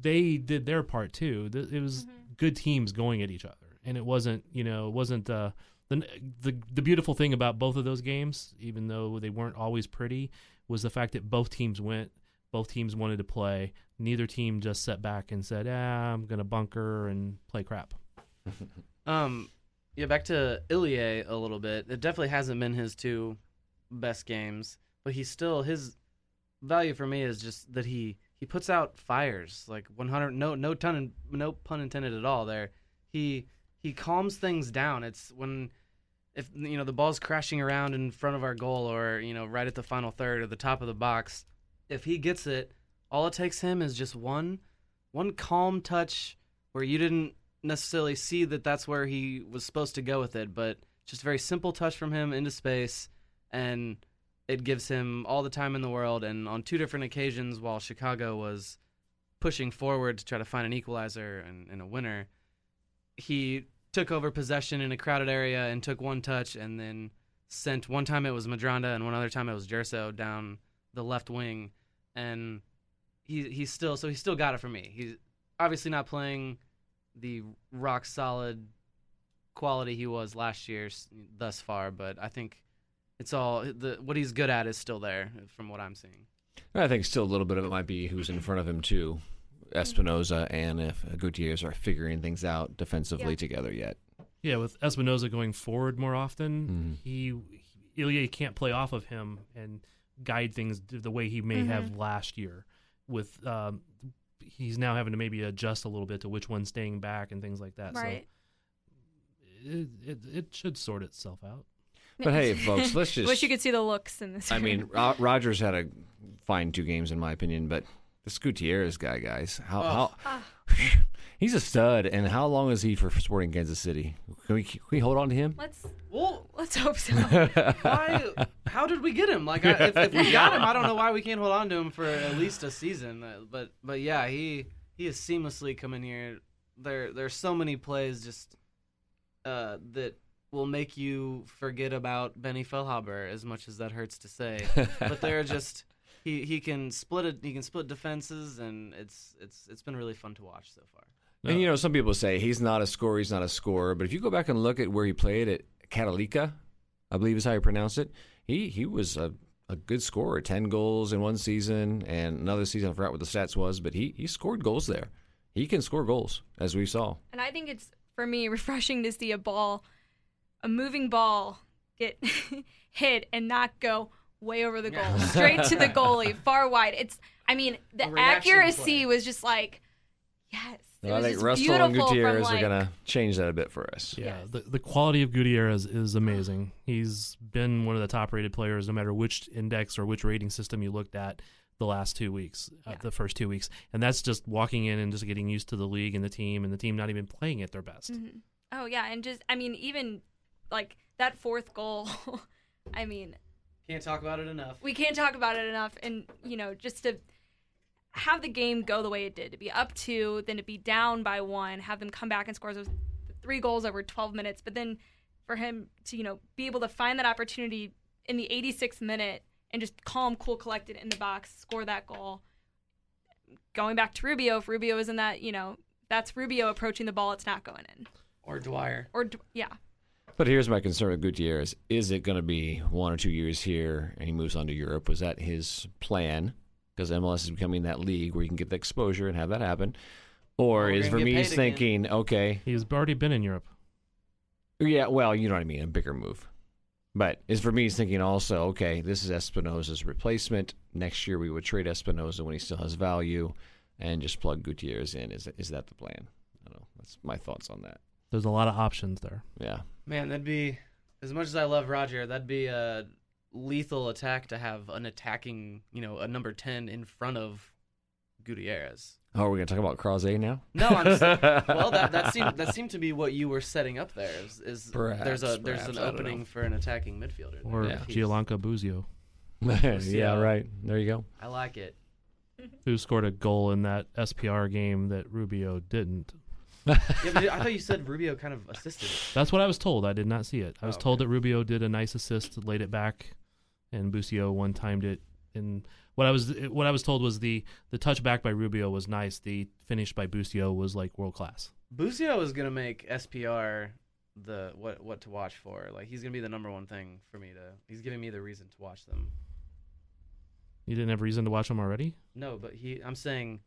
they did their part too. It was good teams going at each other, and it wasn't, you know, it wasn't uh, the the the beautiful thing about both of those games, even though they weren't always pretty, was the fact that both teams went. Both teams wanted to play. Neither team just sat back and said, "Ah, I'm gonna bunker and play crap." <laughs> Um, yeah, back to Ilie a little bit. It definitely hasn't been his two best games, but he's still his value for me is just that he he puts out fires like 100 no no ton no pun intended at all there. He he calms things down. It's when if you know the ball's crashing around in front of our goal or you know right at the final third or the top of the box, if he gets it, all it takes him is just one one calm touch where you didn't necessarily see that that's where he was supposed to go with it, but just a very simple touch from him into space, and it gives him all the time in the world. And on two different occasions, while Chicago was pushing forward to try to find an equalizer and, and a winner, he took over possession in a crowded area and took one touch, and then sent one time it was Medranda and one other time it was Gerso down the left wing, and he he's still so he still got it for me. He's obviously not playing the rock solid quality he was last year thus far, but I think it's all the what he's good at is still there from what I'm seeing. I think still a little bit of it might be who's in front of him too, Espinoza and if Gutierrez are figuring things out defensively Yeah. together yet. Yeah, with Espinoza going forward more often, Mhm. he Ilie can't play off of him and guide things the way he may have last year. With um, he's now having to maybe adjust a little bit to which one's staying back and things like that. Right. So it, it it should sort itself out. But hey, <laughs> folks, let's just. Wish you could see the looks in this. I mean, Ro- Rogers had a fine two games in my opinion, but this Gutierrez guy, guys, how, how Ah. <laughs> he's a stud. And how long is he for Sporting Kansas City? Can we can we hold on to him? let's Well, let's hope so. <laughs> why? How did we get him? Like, I, if, if we got him, I don't know why we can't hold on to him for at least a season. Uh, But but yeah, he he is seamlessly coming here. There there's so many plays just uh, that will make you forget about Benny Feilhaber as much as that hurts to say. but they're <laughs> just he he can split it. He can split defenses, and it's it's it's been really fun to watch so far. And you know, some people say he's not a scorer, he's not a scorer. But if you go back and look at where he played at Catalica, I believe is how you pronounce it, he he was a, a good scorer. Ten goals in one season and another season, I forgot what the stats was, but he, he scored goals there. He can score goals, as we saw. And I think it's for me <laughs> refreshing to see a ball, a moving ball, get <laughs> hit and not go way over the goal, straight to the <laughs> goalie, far wide. It's, I mean, the accuracy play. was just like, yes. Well, I think Russell and Gutierrez like, are going to change that a bit for us. Yeah, Yes. the the quality of Gutierrez is amazing. He's been one of the top rated players, no matter which index or which rating system you looked at the last two weeks, uh, the first two weeks, and that's just walking in and just getting used to the league and the team, and the team not even playing at their best. Mhm. Oh yeah, and just I mean even like that fourth goal. <laughs> I mean, Can't talk about it enough. we can't talk about it enough and you know just to have the game go the way it did to be up two then to be down by one have them come back and score those three goals over 12 minutes but then for him to you know be able to find that opportunity in the 86th minute and just calm cool collected in the box score that goal going back to rubio if rubio is in that you know that's rubio approaching the ball it's not going in Or Dwyer. or yeah But here's my concern with Gutierrez. Is it going to be one or two years here and he moves on to Europe? Was that his plan? Because MLS is becoming that league where you can get the exposure and have that happen. Or Well, we're is gonna for me he's again. thinking, okay, He's already been in Europe. yeah, well, you know what I mean, a bigger move. But is for me he's thinking also, okay, this is Espinoza's replacement. Next year we would trade Espinoza when he still has value and just plug Gutierrez in. Is is that the plan? I don't know. That's my thoughts on that. There's a lot of options there. Yeah. Man, that'd be as much as I love Roger, that'd be a lethal attack to have an attacking, you know, a number ten in front of Gutierrez. Oh, are we gonna talk about Croizet now? No, I'm just, <laughs> well, that that seemed that seemed to be what you were setting up there. Is, is Perhaps, there's a there's perhaps, an opening know. for an attacking midfielder. there. Or Yeah. He's- Gianluca Busio, <laughs> yeah, right. There you go. I like it. who scored a goal in that SPR game that Rubio didn't. Yeah, but I thought you said Rubio kind of assisted. it. That's what I was told. I did not see it. I was Oh, told that Rubio did a nice assist, laid it back, and Busio one timed it. And what I was what I was told was the the touchback by Rubio was nice. The finish by Busio was like world class. Busio is gonna make SPR the what what to watch for. Like he's gonna be the number one thing for me to. He's giving me the reason to watch them. You didn't have reason to watch them already. No, but he. I'm saying,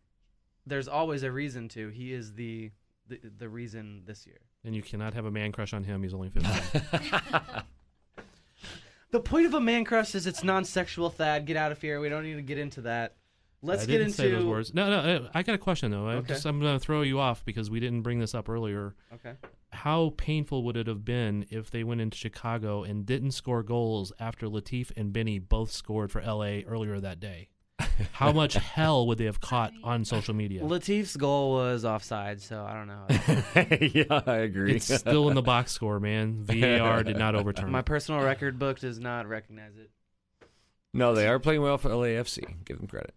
there's always a reason to. He is the the, the reason this year. And you cannot have a man crush on him. He's only 15. <laughs> The point of a man crush is it's non-sexual. Thad, get out of here. We don't need to get into that. Let's I get didn't into. say those words. No, no. I got a question though. I Okay. just, I'm going to throw you off because we didn't bring this up earlier. Okay. How painful would it have been if they went into Chicago and didn't score goals after Latif and Benny both scored for LA earlier that day? How much hell would they have caught on social media? Latif's goal was offside, so I don't know. <laughs> yeah, I agree. It's still in the box score, man. <laughs> VAR did not overturn. My personal record book does not recognize it. no, they are playing well for LAFC. Give them credit.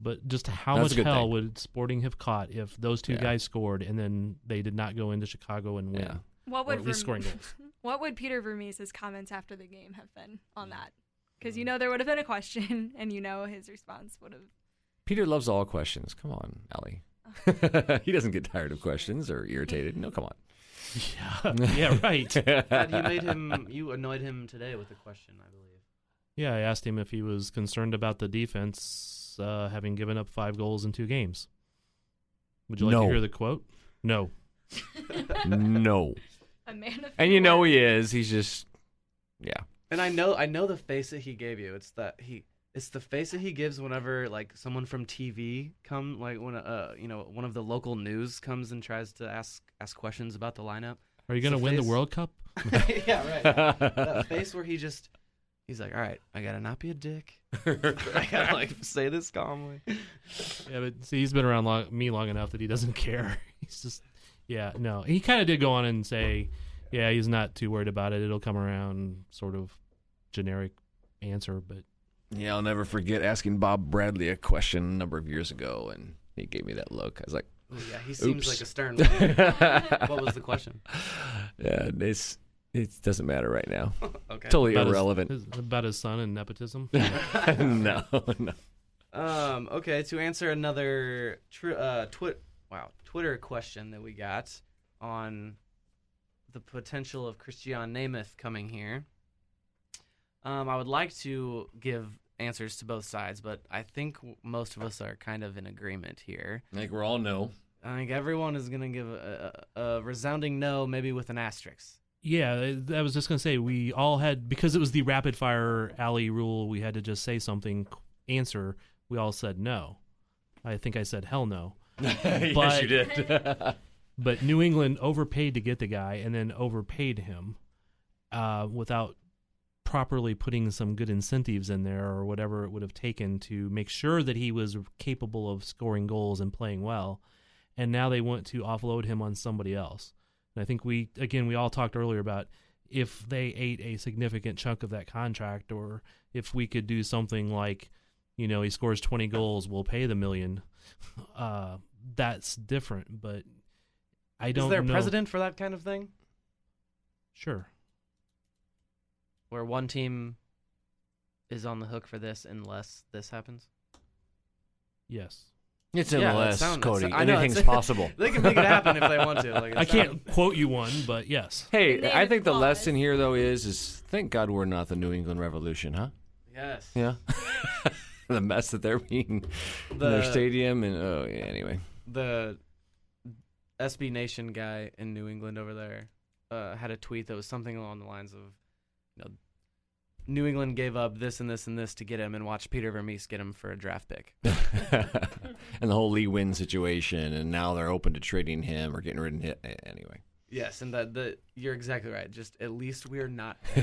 But just how That's much hell thing. would Sporting have caught if those two Yeah. guys scored and then they did not go into Chicago and win? Yeah. What Or would at least Verm- scoring goals. <laughs> What would Peter Vermes's comments after the game have been on that? Because you know there would have been a question, <laughs> and you know his response would have. Peter loves all questions. Come on, Ellie. <laughs> he doesn't get tired of questions or irritated. No, come on. Yeah, <laughs> yeah, right. Thad, you made him. You annoyed him today with a question, I believe. Yeah, I asked him if he was concerned about the defense uh, having given up five goals in two games. Would you like No. to hear the quote? No. no. A man of And you know he is. He's just, yeah. And I know, I know the face that he gave you. It's that he. It's the face that he gives whenever like someone from TV come, like when uh you know one of the local news comes and tries to ask ask questions about the lineup. Are you going to win the World Cup? <laughs> yeah, right. that face where he just he's like, all right, I gotta not be a dick. I gotta <laughs> like say this calmly. Yeah, but see, he's been around long, me long enough that he doesn't <laughs> care. He's just, yeah, no. He kind of did go on and say, yeah, he's not too worried about it. It'll come around, sort of generic answer, but Yeah, I'll never forget asking Bob Bradley a question a number of years ago, and he gave me that look. I was like, Ooh, yeah, he seems Oops. like a stern. man. <laughs> what was the question? yeah, it's it doesn't matter right now. <laughs> Okay. Totally about irrelevant. his- about his son and nepotism. <laughs> no, no. Um. Okay. To answer another tr- uh twit wow Twitter question that we got on the potential of Christian Nemeth coming here. Um, I would like to give answers to both sides, but I think most of us are kind of in agreement here. I think we're all no. I think everyone is gonna give a, a, a resounding no, maybe with an asterisk. Yeah, I was just gonna say we all had because it was the rapid fire alley rule. We had to just say something, answer. We all said no. I think I said hell no. <laughs> yes, But- you did. But New England overpaid to get the guy and then overpaid him uh, without properly putting some good incentives in there or whatever it would have taken to make sure that he was capable of scoring goals and playing well. And now they want to offload him on somebody else. And I think we, again, we all talked earlier about if they ate a significant chunk of that contract or if we could do something like, you know, he scores 20 goals, we'll pay the million. <laughs> Uh, that's different, but I don't Is there a know. precedent for that kind of thing, Sure. where one team is on the hook for this unless this happens? Yes. It's Yeah, that MLS, sound- Cody. sound- I know, Anything's it's- <laughs> possible. They can make it happen if they want to. Like, I it's can't quote you one, but yes. Hey, Name I it think the clause. lesson here though is is thank God we're not the New England Revolution, huh? Yes. Yeah. <laughs> the mess that they're being in their The- stadium and oh yeah. Anyway, the SB Nation guy in New England over there uh, had a tweet that was something along the lines of, you know, New England gave up this and this and this to get him, and watch Peter Vermes get him for a draft pick. <laughs> and the whole Lee Nguyen situation, and now they're open to trading him or getting rid of him. Anyway. Yes, and that the you're exactly right. Just at least we're not. <laughs>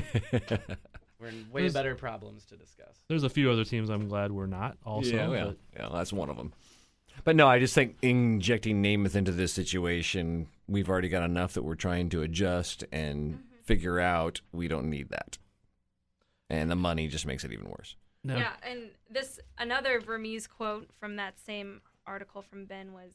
we're in way There's- better problems to discuss. There's a few other teams I'm glad we're not. Also, yeah, yeah, yeah, that's one of them. But no, I just think injecting Nemeth into this situation, we've already got enough that we're trying to adjust and mm-hmm. figure out. We don't need that, and the money just makes it even worse. no, Yeah, and this another Vermes quote from that same article from Ben was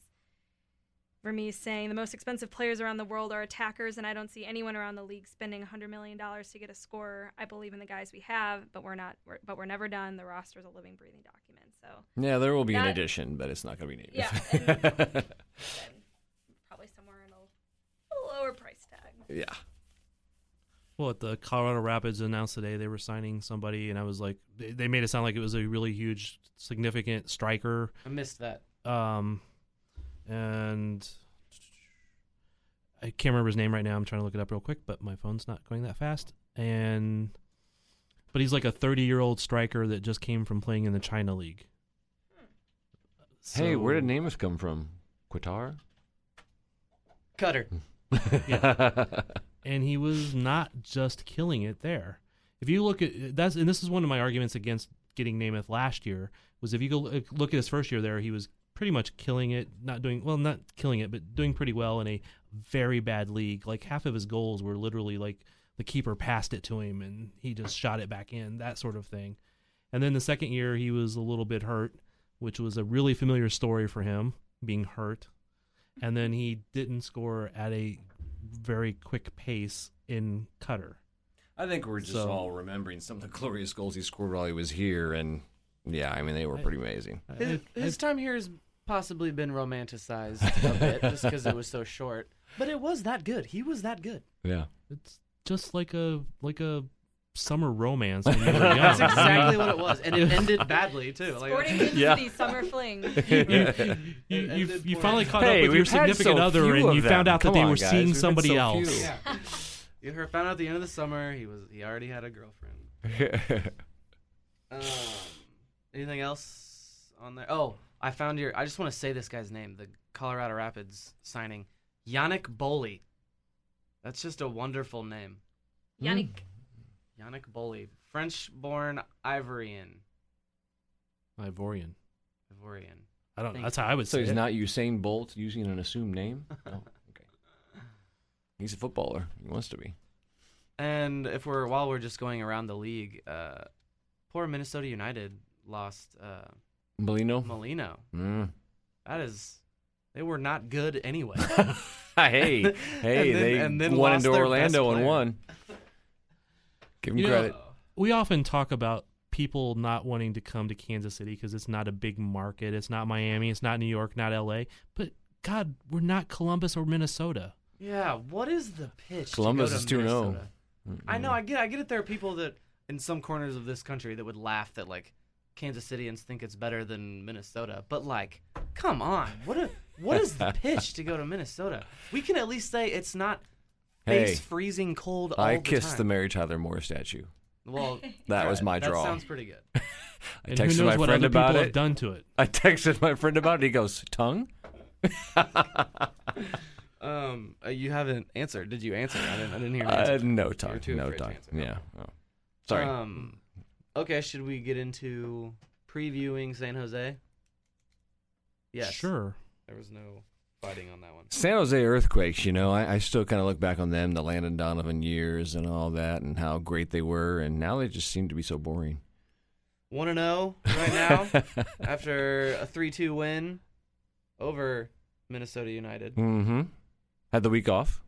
Vermes saying the most expensive players around the world are attackers, and I don't see anyone around the league spending $100 million to get a scorer. I believe in the guys we have, but we're not. We're, but we're never done. The roster is a living, breathing document. So Yeah, there will be an addition, but it's not going to be needed. Yeah, <laughs> and- then probably somewhere in a, a lower price tag. yeah. Well, the Colorado Rapids announced today they were signing somebody, and I was like, they, they made it sound like it was a really huge, significant striker. I missed that. Um, and I can't remember his name right now. I'm trying to look it up real quick, but my phone's not going that fast. And but he's like a 30 year old striker that just came from playing in the China League. hey, where did So- Nemeth come from? Qatar. Cutter. <laughs> and he was not just killing it there. If you look at that's and this is one of my arguments against getting Nemeth last year was if you go look- look at his first year there, he was pretty much killing it, not doing well, not killing it, but doing pretty well in a very bad league. Like half of his goals were literally like the keeper passed it to him and he just shot it back in, that sort of thing. And then the second year he was a little bit hurt, which was a really familiar story for him, being hurt. And then he didn't score at a very quick pace in Cutter. I think we're just So- all remembering some of the glorious goals he scored while he was here, and yeah, I mean they were pretty amazing. His, his time here has possibly been romanticized a bit just because it was so short. But it was that good. He was that good. Yeah. It's just like a like a summer romance when <laughs> you were young. That's exactly what it was, and it ended badly too. Like, Sporting <laughs> Kansas Yeah. City summer fling. <laughs> you, It you, ended you poorly. finally caught Hey, up with your we've had significant so other few and of you found them. out that Come they on, were guys. seeing We've had somebody so else. few. Yeah. You heard, found out at the end of the summer he was he already had a girlfriend. Um, anything else on there? Oh, I found your. I just want to say this guy's name. The Colorado Rapids signing, Yannick Boli. That's just a wonderful name. Yannick. Yannick Boli, French-born Ivorian. Ivorian. Ivorian. I don't. Thank That's how I would so say he's it. not Usain Bolt using an assumed name. <laughs> Oh, okay. He's a footballer. He wants to be. And if we're while we're just going around the league, uh, poor Minnesota United lost uh, Molino. Molino. Mm. That is, they were not good anyway. <laughs> hey, hey, <laughs> And then- they and then went lost into Orlando and won. <laughs> Give him You know, credit. we often talk about people not wanting to come to Kansas City because it's not a big market. It's not Miami. It's not New York. Not L.A. But God, we're not Columbus or Minnesota. Yeah, what is the pitch? Columbus to go is to 2-0. Minnesota? I know, I get, I get it. There are people that in some corners of this country that would laugh that like Kansas Cityans think it's better than Minnesota, but like, come on, what a, what is the pitch to go to Minnesota? We can at least say it's not Hey, freezing cold all I the kissed the. Mary Tyler Moore statue. Well, <laughs> That was my draw. that draw. sounds pretty good. <laughs> I And who texted knows my what friend other about it. have done to it? <laughs> I texted my friend about it. He goes, "Tongue." Um, uh, you haven't answered. Did you answer? I didn't. I didn't hear. An Uh, answer. no You're tongue. too No afraid to tongue. Yeah. Oh. Sorry. Um, okay, should we get into previewing San Jose? Yes. Sure. There was no fighting on that one. San Jose Earthquakes, you know, I, I still kind of look back on them, the Landon Donovan years and all that, and how great they were, and now they just seem to be so boring. One and zero right now <laughs> after a three-two win over Minnesota United. mm-hmm. Had the week off.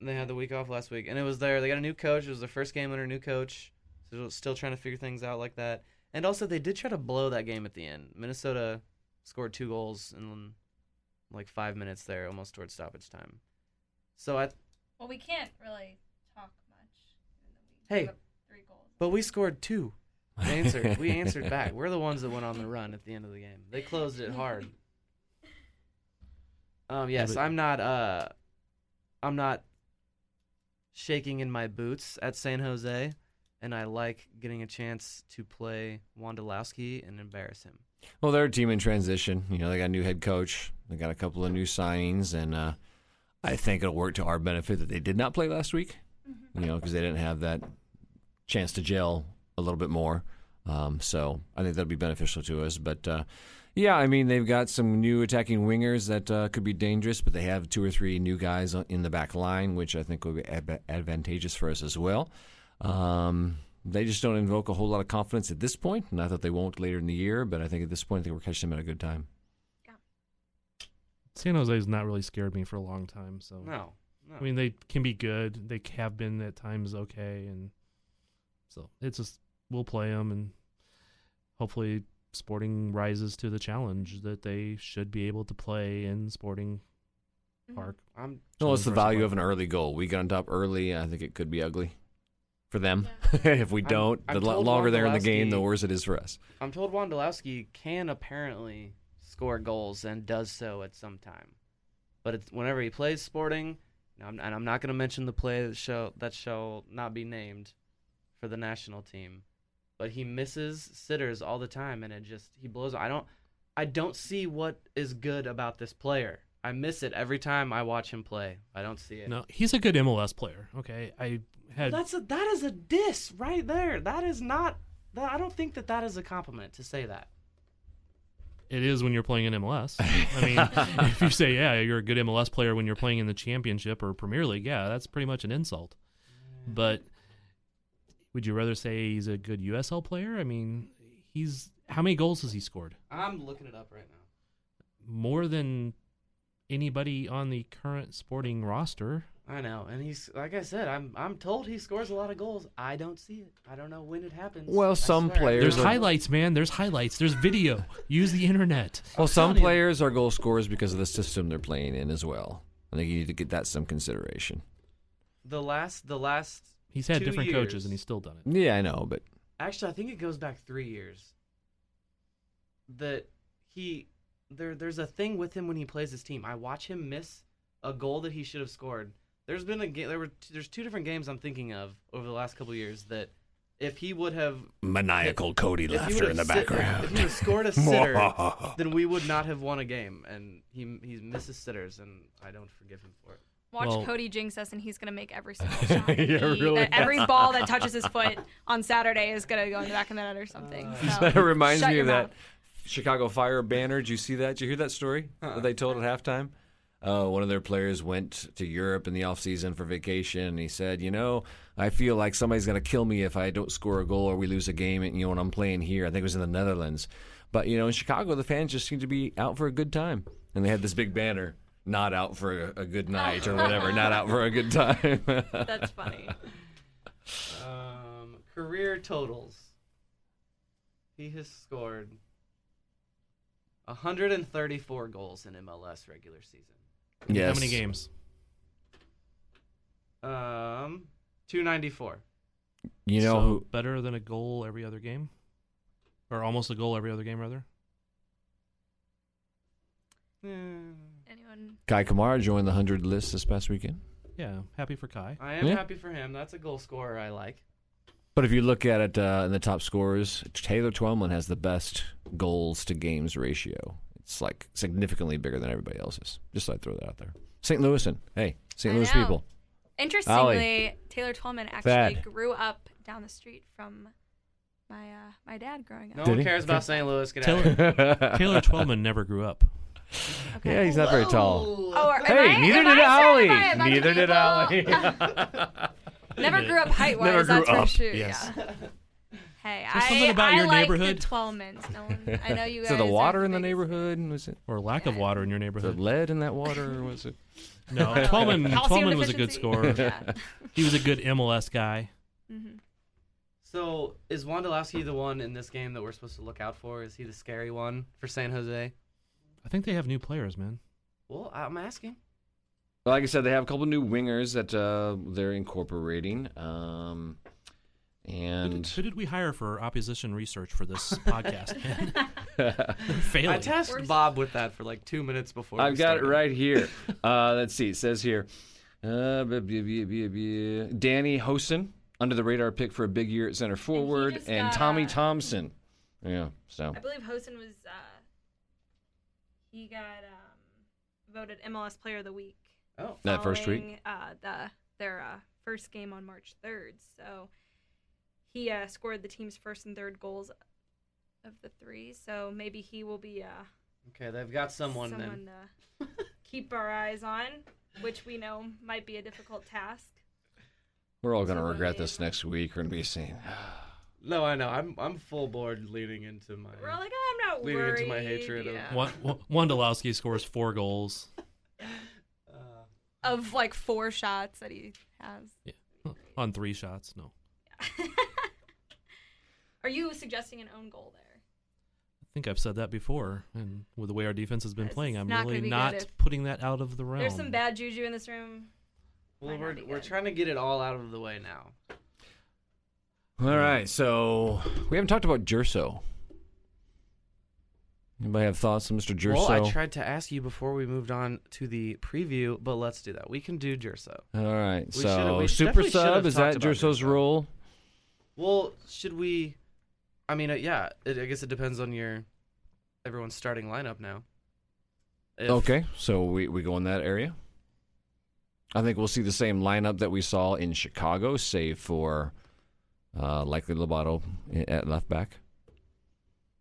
They had the week off last week, and it was there. They got a new coach. It was their first game under a new coach. So still trying to figure things out like that. And also, they did try to blow that game at the end. Minnesota scored two goals in like five minutes there, almost towards stoppage time. So I, Well, we can't really talk much. Hey. Give up Three goals. but we scored two. We answered. <laughs> we answered back. We're the ones that went on the run at the end of the game. They closed it hard. <laughs> Um. Yes, but- I'm not. Uh, I'm not shaking in my boots at San Jose, and I like getting a chance to play Wondolowski and embarrass him. Well, they're a team in transition. You know, they got a new head coach. They got a couple of new signings, and uh, I think it'll work to our benefit that they did not play last week. You know, because they didn't have that chance to gel a little bit more. Um, so I think that'll be beneficial to us. But uh, yeah, I mean, they've got some new attacking wingers that uh, could be dangerous, but they have two or three new guys in the back line, which I think will be ad- advantageous for us as well. Um, they just don't invoke a whole lot of confidence at this point. Not that they won't later in the year, but I think at this point, I think we're catching them at a good time. San Jose's not really scared me for a long time. So No, no. I mean, they can be good. They have been at times okay, and so it's just we'll play them, and hopefully Sporting rises to the challenge that they should be able to play in Sporting Mhm. Park. I'm Well, it's the value of an early goal. We got on top early. I think it could be ugly for them. Yeah. <laughs> if we I'm- don't, I'm the lo- told longer they're in the game, the Wondolowski- worse it is for us. I'm told Wondolowski can apparently score goals and does so at some time, but it's whenever he plays Sporting, and I'm, and I'm not going to mention the play that shall that shall not be named for the national team, but he misses sitters all the time, and it just he blows. I don't I don't see what is good about this player. I miss it every time I watch him play. I don't see it. No, he's a good MLS player. Okay, I had That's a that is a diss right there. That is not. That, I don't think that that is a compliment to say that. it is when you're playing in MLS. <laughs> I mean, if you say yeah, you're a good MLS player when you're playing in the Championship or Premier League, yeah, that's pretty much an insult. But would you rather say he's a good USL player? I mean, he's how many goals has he scored? I'm looking it up right now. More than anybody on the current Sporting roster. I know, and he's like I said. I'm I'm told he scores a lot of goals. I don't see it. I don't know when it happens. Well, some players There's are- highlights, man. There's highlights. There's video. <laughs> Use the internet. Well, some telling you. players are goal scorers because of the system they're playing in as well. I think you need to get that some consideration. The last, the last. He's had Two different coaches and he's still done it. Yeah, I know, but Actually, I think it goes back three years. That he there there's a thing with him when he plays his team. I watch him miss a goal that he should have scored. There's been a game. There were t- there's two different games I'm thinking of over the last couple of years that if he would have maniacal Cody laughter in the sit- background. if he would have scored a sitter, <laughs> then we would not have won a game. And he he misses sitters, and I don't forgive him for it. Watch Well- Cody jinx us, and he's gonna make every <laughs> single shot. Yeah, He- really. that every ball that touches his foot on Saturday is gonna go in the back of the net or uh, something. <laughs> So, that reminds shut me your of that mouth. Chicago Fire banner. Did you see that? Did you hear that story that they told at halftime? Uh, one of their players went to Europe in the off season for vacation, and he said, "You know, I feel like somebody's gonna kill me if I don't score a goal or we lose a game. And you know, when I'm playing here, I think it was in the Netherlands, but you know, in Chicago, the fans just seem to be out for a good time, and they had this big banner." Not out for a, a good night or whatever. not out for a good time. <laughs> That's funny. Um, career totals. He has scored 134 goals in MLS regular season. yes. How many games? Um, 294. You know so who? better than a goal every other game, or almost a goal every other game, rather. Anyone? Kei Kamara joined the hundred list this past weekend. Yeah, happy for Kei. I am Yeah. happy for him. That's a goal scorer I like. But if you look at it uh, in the top scorers, Taylor Twellman has the best goals to games ratio. It's like significantly bigger than everybody else's. Just thought I'd throw that out there. St. Louisan. Hey, St. I Louis know. people. Interestingly, Taylor Twellman actually Thad. grew up down the street from my uh, my dad growing up. No Did one he? cares about St. Louis. Get out of. Taylor <laughs> Taylor Twellman never grew up. Okay. Yeah, he's not very tall. Oh, are- Hey, I- neither did I Allie. surrounded by a bunch of Neither did people? <laughs> <laughs> Allie. Never grew up height Never wise. grew That's for up, sure. yes. Yeah. Hey, there I, something about I your like neighborhood? the Twellmans. No one, I know you <laughs> Is guys. it the water in the neighborhood? Was it Or lack of water in your the neighborhood. lead in that water? Or was it? No, <laughs> Twellman, calcium Twellman was a good deficiency? scorer. Yeah. <laughs> He was a good MLS guy. Mhm. So is Wondolowski the one in this game that we're supposed to look out for? Is he the scary one for San Jose? I think they have new players, man. Well, I'm asking. Like I said, they have a couple new wingers that uh, they're incorporating. Um, Who and did, who did we hire for opposition research for this <laughs> podcast? <laughs> failing. I tasked Where's- Bob with that for like two minutes before. I've we got it right here. <laughs> Uh, let's see. It says here, uh, blah, blah, blah, blah, blah. Danny Hoesen under the radar pick for a big year at center forward, just and got Tommy Thompson Yeah. So I believe Hoesen was uh, he got um, voted MLS Player of the Week. Oh, That first week? Uh, the their uh, first game on March third. So he uh, scored the team's first and third goals of the three. So maybe he will be uh, okay. They've got someone, then. to keep our eyes on, which we know might be a difficult task. we're all gonna regret this next week. We're gonna be saying, No, I know. I'm I'm full board leaning into my. We're like, I'm not Leading worried. into my hatred of- yeah. Wa- Wa- Wondolowski scores four goals. Of like four shots that he has. Yeah, on three shots. No, <laughs> Are you suggesting an own goal there? I think I've said that before. And with the way our defense has been This playing, I'm not really not if- putting that out of the realm. There's some bad juju in this room. well, Might we're we're trying to get it all out of the way now. all right. So we haven't talked about Gerso. Anybody have thoughts on Mr. Gerso? Well, I tried to ask you before we moved on to the preview, but let's do that. We can do Gerso. All right. We so we super sub is that Gerso's Gerso. role? Well, should we? I mean, uh, yeah. It, I guess it depends on your everyone's starting lineup now. If- Okay, so we, we go in that area. I think we'll see the same lineup that we saw in Chicago, save for uh, likely Lobato i- at left back.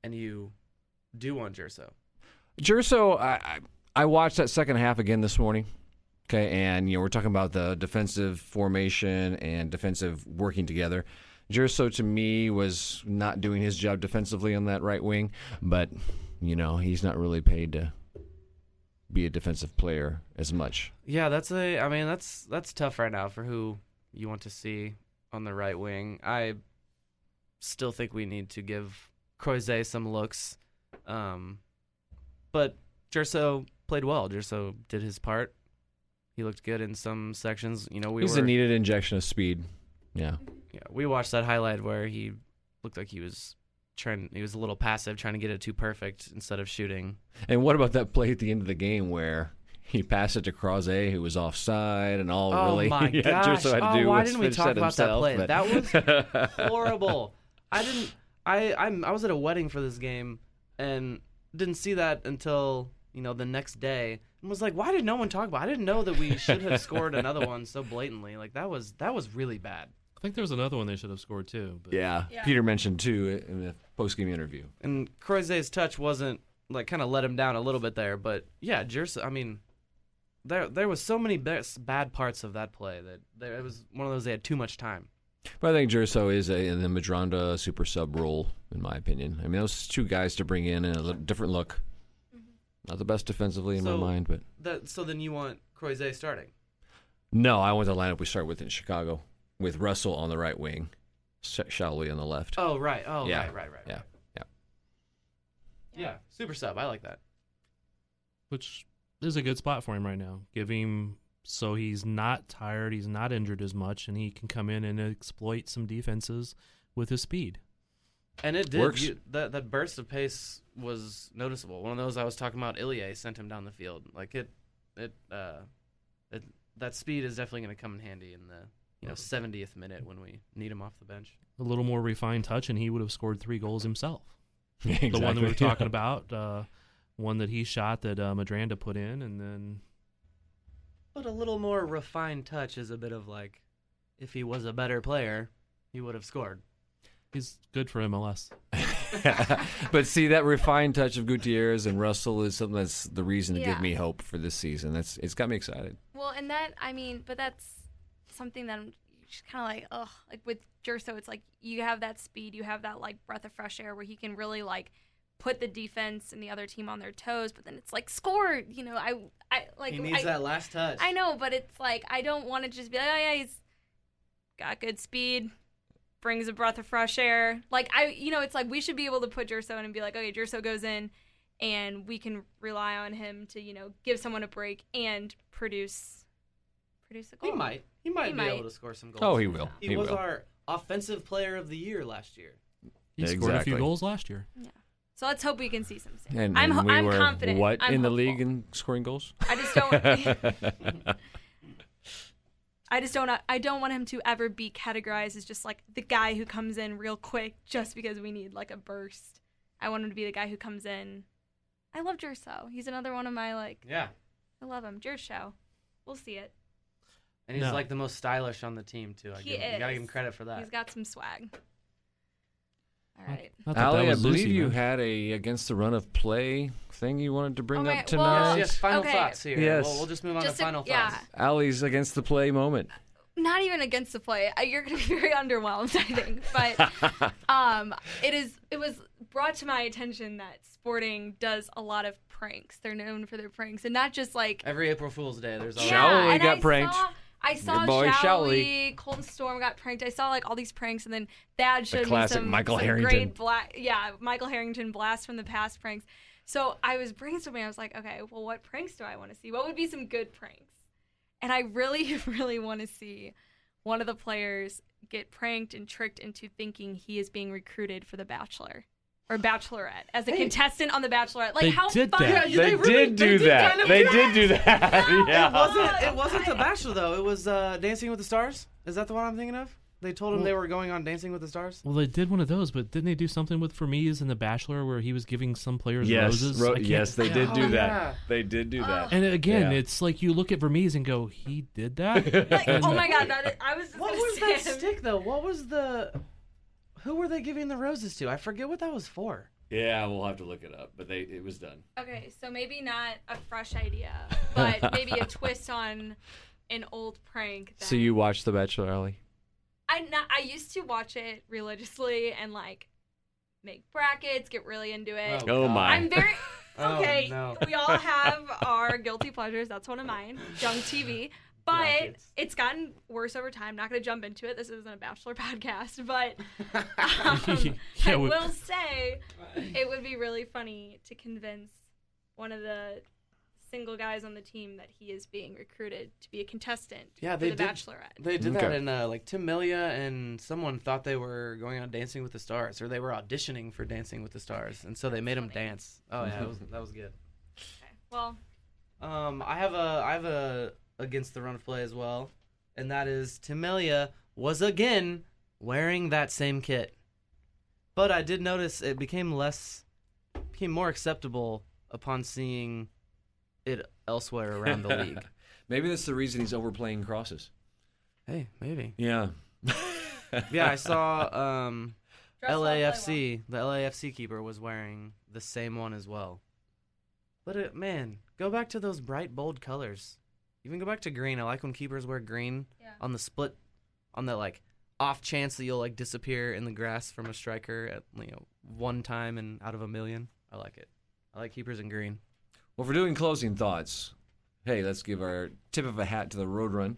and you do on Gerso. Gerso, I, I I watched that second half again this morning. Okay, and you know we're talking about the defensive formation and defensive working together. Gerso to me was not doing his job defensively on that right wing, but you know he's not really paid to be a defensive player as much. Yeah, that's a. I mean, that's that's tough right now for who you want to see on the right wing. I still think we need to give Croizet some looks, um, but Gerso played well. Gerso did his part. He looked good in some sections. You know, we he's were a needed injection of speed. Yeah. yeah, we watched that highlight where he looked like he was trying. He was a little passive, trying to get it too perfect instead of shooting. And what about that play at the end of the game where he passed it to Croizet, who was offside, and all Oh really my <laughs> gosh! Had to oh, do why didn't we talk about that play? but- That was <laughs> horrible. I didn't. I I'm, I was at a wedding for this game and didn't see that until you know the next day and was like, why did no one talk about? it? I didn't know that we <laughs> should have scored another one so blatantly. Like that was that was really bad. I think there was another one they should have scored too. But yeah. Yeah. Peter mentioned too in the post game interview. And Croizet's touch wasn't like kind of let him down a little bit there, but yeah, Gerso. I mean. There, there was so many bad parts of that play that there, it was one of those they had too much time. But I think Gerso is a, in the Medranda super sub role, in my opinion. I mean, those two guys to bring in and a li- different look. Mm-hmm. Not the best defensively in So- my mind, but That so then you want Croizet starting? no, I want the lineup we start with in Chicago with Russell on the right wing, Sh- Salloi on the left. Oh right. Oh Yeah. right, right, right. Yeah. right. Yeah. Yeah. Super sub. I like that. which is a good spot for him right now. Give him so he's not tired, he's not injured as much, and he can come in and exploit some defenses with his speed. And it did. Works. You, that that burst of pace was noticeable. One of those I was talking about. Ilie sent him down the field. Like it, it, uh, it, that speed is definitely going to come in handy in the you know 70th minute when we need him off the bench. A little more refined touch, and he would have scored three goals himself. exactly. <laughs> The one that we were talking about, uh, one that he shot that uh, Medranda put in, and then But a little more refined touch is a bit of like, if he was a better player, he would have scored. he's good for MLS. <laughs> <laughs> but see that refined touch of Gutierrez and Russell is something that's the reason to Yeah. give me hope for this season. That's it's got me excited. Well, and that I mean, but that's something that I'm just kind of like, oh, like with Gerso, it's like you have that speed, you have that like breath of fresh air where he can really like put the defense and the other team on their toes. But then it's like score, you know, I, I like he needs I, that last touch. I know, but it's like I don't want to just be like, oh yeah, he's got good speed, brings a breath of fresh air. Like I, you know, it's like we should be able to put Gerso in and be like, okay, Gerso goes in, and we can rely on him to, you know, give someone a break and produce produce a goal. He might. He might He be might. able to score some goals. Oh, he will. He, He was will. our offensive player of the year last year. He scored a few goals last year. So let's hope we can see some. soon. And, I'm, and we I'm were confident. what I'm in the league in scoring goals? I just don't. <laughs> <laughs> I just don't. I don't want him to ever be categorized as just like the guy who comes in real quick just because we need like a burst. I want him to be the guy who comes in. I love Gerso. He's another one of my like. Yeah. I love him. Gerso. We'll see it. And he's No. like the most stylish on the team too. I He give, him- You gotta give him credit for that. He's got some swag. All right. Not that that Allie, I believe Lucy, you man. had a against the run of play thing you wanted to bring Okay, up well- tonight. yes, yes. Final Okay. thoughts here. Yes. We'll, we'll just move on Just to a- final yeah. thoughts. Allie's against the play moment. not even against the play. Uh, You're going to be <laughs> very underwhelmed, I think. But <laughs> um, it is. It was brought to my attention that Sporting does a lot of pranks. They're known for their pranks, and not just like Every April Fool's Day, there's always Shall yeah. we and got I pranked. Saw, I saw boy Salloi, Colton Storm got pranked. I saw like all these pranks, and then Thad showed classic me some, Michael some Harrington. great black, yeah, Michael Harrington blast from the past pranks. So I was brainstorming. I was like, okay, well, what pranks do I want to see? What would be some good pranks? And I really, <laughs> really want to see one of the players get pranked and tricked into thinking he is being recruited for The Bachelor or Bachelorette as a Hey. contestant on The Bachelorette. Like They how did fun! that. Yeah, they really- did they do did that. kind of they did do that. <laughs> It yeah. wasn't. It Oh, wasn't The I- Bachelor though. It was uh, Dancing with the Stars. Is that the one I'm thinking of? They told him Well- they were going on Dancing with the Stars. Well, they did one of those, but didn't they do something with Vermes and The Bachelor where he was giving some players Yes, roses? ro- yes, they did Oh, do that. yeah. They did do that. And again, Yeah. it's like you look at Vermes and go, "He did that." Like, oh my god, that is, I was just What was say that him. stick though? What was the? Who were they giving the roses to? I forget what that was for. Yeah, we'll have to look it up, but they it was done. Okay, so maybe not a fresh idea, but <laughs> maybe a twist on an old prank. That So you watched The Bachelor, Allie? I not, I used to watch it religiously and like make brackets, get really into it. Oh, Oh my! I'm very <laughs> Oh, okay. no. We all have our guilty pleasures. That's one of mine. Junk TV. But Brackets. it's gotten worse over time. Not going to jump into it. This isn't a Bachelor <laughs> podcast, but <laughs> um, Yeah, I will say it would be really funny to convince one of the single guys on the team that he is being recruited to be a contestant Yeah, for they the did. Bachelorette. They did that in uh, like Tim Melia and someone thought they were going on Dancing with the Stars or they were auditioning for Dancing with the Stars and so they made them funny. dance. Oh yeah, that was that was good. Okay. Well, Um, I have a I have a against the run of play as well, and that is Tim Melia was again wearing that same kit, but I did notice it became less became more acceptable upon seeing it elsewhere around the league. <laughs> Maybe that's the reason he's overplaying crosses. hey, maybe. Yeah. <laughs> Yeah, I saw um dress well, play LAFC. The LAFC keeper was wearing the same one as well. But it, man, go back to those bright, bold colors. Even go back to green. I like when keepers wear green Yeah. on the split, on the like off chance that you'll like disappear in the grass from a striker at you know one time and out of a million. I like it. I like keepers in green. Well, if we're doing closing thoughts, hey, let's give our tip of a hat to the road run.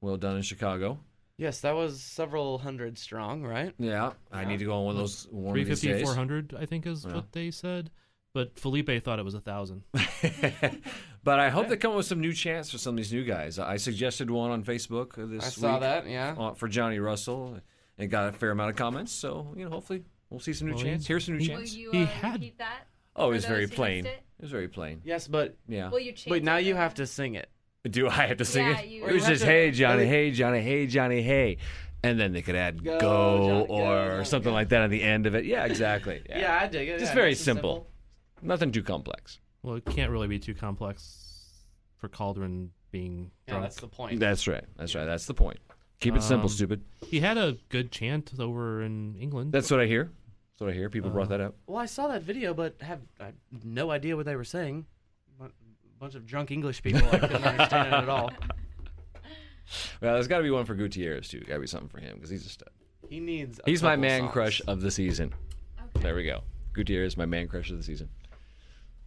Well done in Chicago. Yes, that was several hundred strong, right? Yeah, I Yeah. need to go on one of those one of these 350, days. 400, I think is Yeah. what they said. But Felipe thought it was a thousand. <laughs> <laughs> but I hope they come up with some new chants for some of these new guys. I suggested one on Facebook this I saw week that. Yeah. uh, for Johnny Russell and got a fair amount of comments. So, you know, hopefully we'll see some new Well, chants. Here's some new he- Will chants. you He uh, had- repeat that? Oh, it for was very those who plain. It it? was very plain. Yes, but Yeah. Will you change but now it, you though? have to sing it. Do I have to sing Yeah, it? you- It was have just, to- hey, Johnny, really- hey, Johnny, hey, Johnny, hey. And then they could add Go, go, Johnny, go, or Johnny, something go. like that on the end of it. Yeah, exactly. <laughs> Yeah, I dig it. Just Yeah, very nice and simple. Nothing too complex. Well, it can't really be too complex for Cauldron being Yeah, drunk. that's the point. That's right. That's right. That's the point. Keep it simple, Um, stupid. He had a good chant over in England. That's what I hear. That's what I hear. People brought Uh, that up. Well, I saw that video, but have I have no idea what they were saying. A bunch of drunk English people. I couldn't <laughs> understand it at all. Well, there's got to be one for Gutierrez too. Got to be something for him because he's a stud. He needs. a He's my couple man songs. crush of the season. Okay. There we go. Gutierrez, my man crush of the season.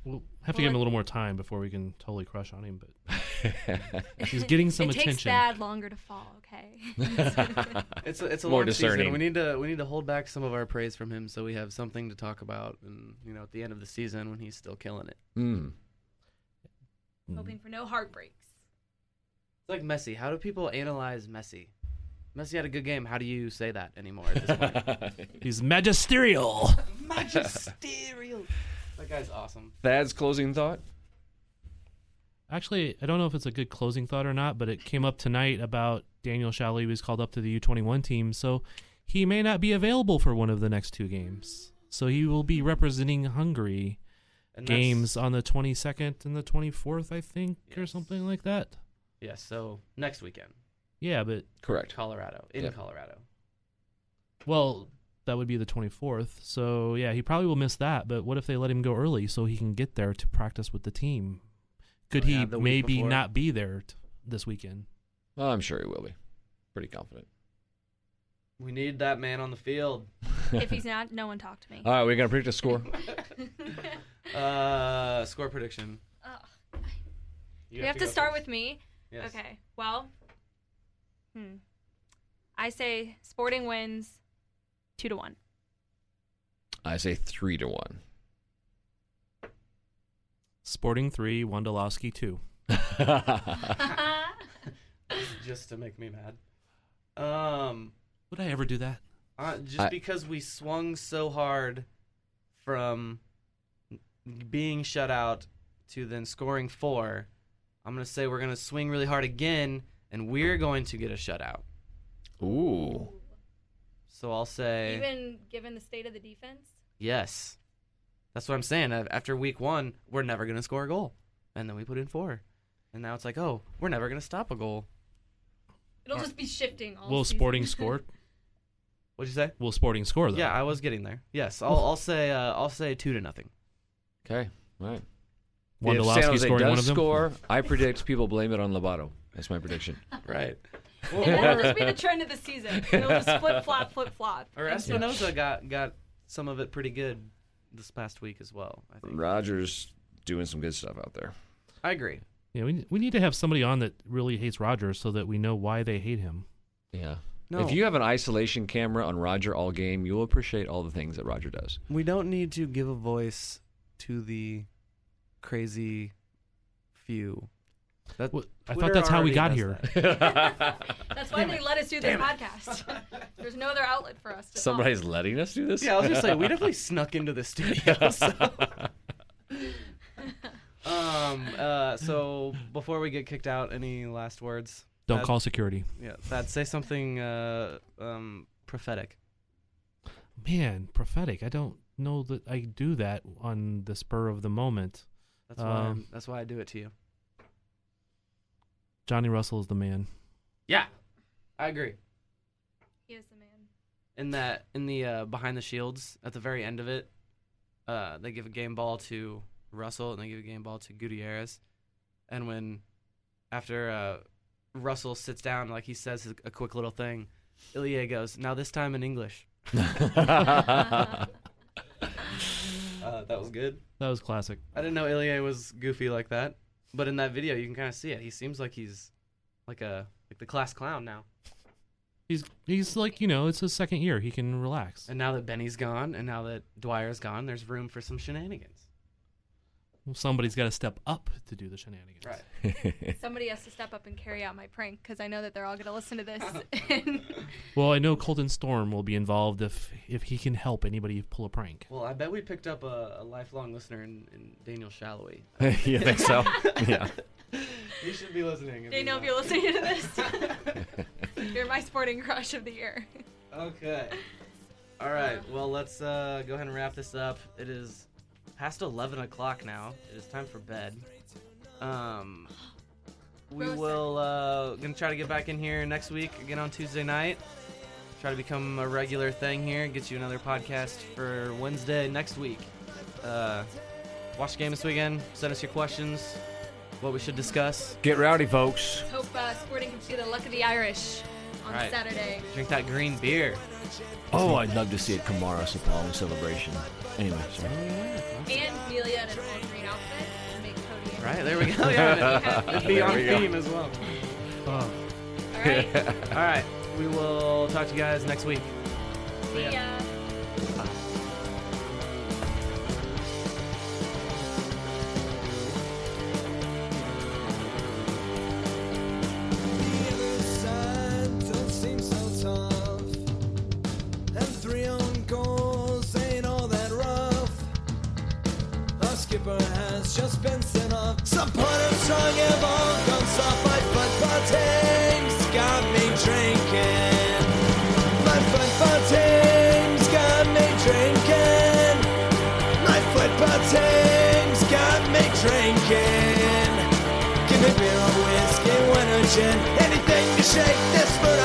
We'll have to give him a little more time before we can totally crush on him, but <laughs> he's getting some it takes attention. Thad longer to fall. Okay. <laughs> It's a, it's a More long discerning. season. We need to we need to hold back some of our praise from him so we have something to talk about. And you know, at the end of the season when he's still killing it. Mm. Hoping for no heartbreaks. It's like Messi. How do people analyze Messi? Messi had a good game. How do you say that anymore at this point? <laughs> He's magisterial. Magisterial. That guy's awesome. Thad's closing thought. Actually, I don't know if it's a good closing thought or not, but it came up tonight about Daniel Salloi was called up to the U21 team, so he may not be available for one of the next two games. So he will be representing Hungary And games on the 22nd and the 24th, I think, or something like that. Yes. so next weekend, Yeah, but Correct. Colorado in Yep. Colorado. well, that would be the 24th. So yeah, he probably will miss that. But what if they let him go early so he can get there to practice with the team? Could Oh, yeah, he maybe before. not be there t- this weekend? Well, I'm sure he will be. Pretty confident. We need that man on the field. <laughs> if he's not, no one talk to me. All right, we're gonna predict a score. <laughs> Uh, score prediction. Ugh. You we have to go start first. with me. Yes. Okay. Well, hmm. I say Sporting wins two to one. I say three to one. Sporting three, Wondolowski two. <laughs> Just to make me mad. Um, Would I ever do that? uh, just I- because we swung so hard from being shut out to then scoring four, I'm gonna say we're gonna swing really hard again, and we're going to get a shutout. Ooh. So I'll say Even given the state of the defense. yes. That's what I'm saying. After week one, we're never gonna score a goal, and then we put in four, and now it's like, oh, we're never gonna stop a goal. It'll just be shifting all Will season. Sporting score? <laughs> What'd you say? Will Sporting score though? Yeah, I was getting there. Yes, I'll, I'll say uh, I'll say two to nothing. Okay. All right. if Wondolowski San Jose scoring does one of them. score, I predict people blame it on Lobato. That's my prediction. <laughs> Right. And that'll just be the trend of the season. It'll just <laughs> flip flop, flip flop. Or Espinoza got got some of it pretty good this past week as well. I think. Rogers doing some good stuff out there. I agree. Yeah, we we need to have somebody on that really hates Rogers so that we know why they hate him. Yeah. No, If you have an isolation camera on Roger all game, you will appreciate all the things that Roger does. we don't need to give a voice to the crazy few. That, Well, I thought that's how we got here. that. <laughs> That's why they let us do this podcast. <laughs> There's no other outlet for us to talk. Somebody's letting us do this? yeah, I was just like, we <laughs> definitely snuck into the studio. So. um. Uh. So before we get kicked out, any last words? Don't Thad? call security. Yeah, Thad, say something uh, um, prophetic. Man, prophetic. I don't know that I do that on the spur of the moment. That's why. Um, I'm, that's why I do it to you. Johnny Russell is the man. Yeah, I agree. He is the man. In that, in the uh, behind the shields at the very end of it, uh, they give a game ball to Russell and they give a game ball to Gutierrez, and when after uh, Russell sits down, like he says a, a quick little thing, Ilie goes, "Now this time in English." <laughs> <laughs> Uh, that was good. That was classic. I didn't know Ilya was goofy like that, but in that video you can kind of see it. He seems like he's like a like the class clown now. He's he's like you know it's his second year. He can relax. And now that Benny's gone, and now that Dwyer's gone, there's room for some shenanigans. Well, somebody's got to step up to do the shenanigans. Right. <laughs> Somebody has to step up and carry out my prank because I know that they're all going to listen to this. <laughs> <laughs> Well, I know Colton Storm will be involved if if he can help anybody pull a prank. Well, I bet we picked up a, a lifelong listener in, in Daniel Salloi. you think so? yeah. You should be listening. if they know if you're listening to this. you're my sporting crush of the year. Okay. All right. Well, let's uh, go ahead and wrap this up. It is past 11 o'clock now. It is time for bed. Um, we Roasted. will uh, gonna try to get back in here next week again on Tuesday night. Try to become a regular thing here. Get you another podcast for Wednesday next week. Uh, watch the game this weekend. Send us your questions. What we should discuss. Get rowdy, folks. Hope uh, sporting can see the luck of the Irish on Right. Saturday. Drink that green beer. Oh, I'd love to see it a Kamara Sapong celebration. Anyway, sorry. Oh, and Amelia in an all green outfit to make Cody. Right there we <laughs> go. Yeah, it'd be There on we go. theme as well. Oh. All right. <laughs> All right, we will talk to you guys next week. See ya. Skipper has just been sent off. Supporter strong have all gone soft. My football team's got me drinking. My football team's got me drinking. team's got me drinking. Give me beer or whiskey, wine or gin, anything to shake this mood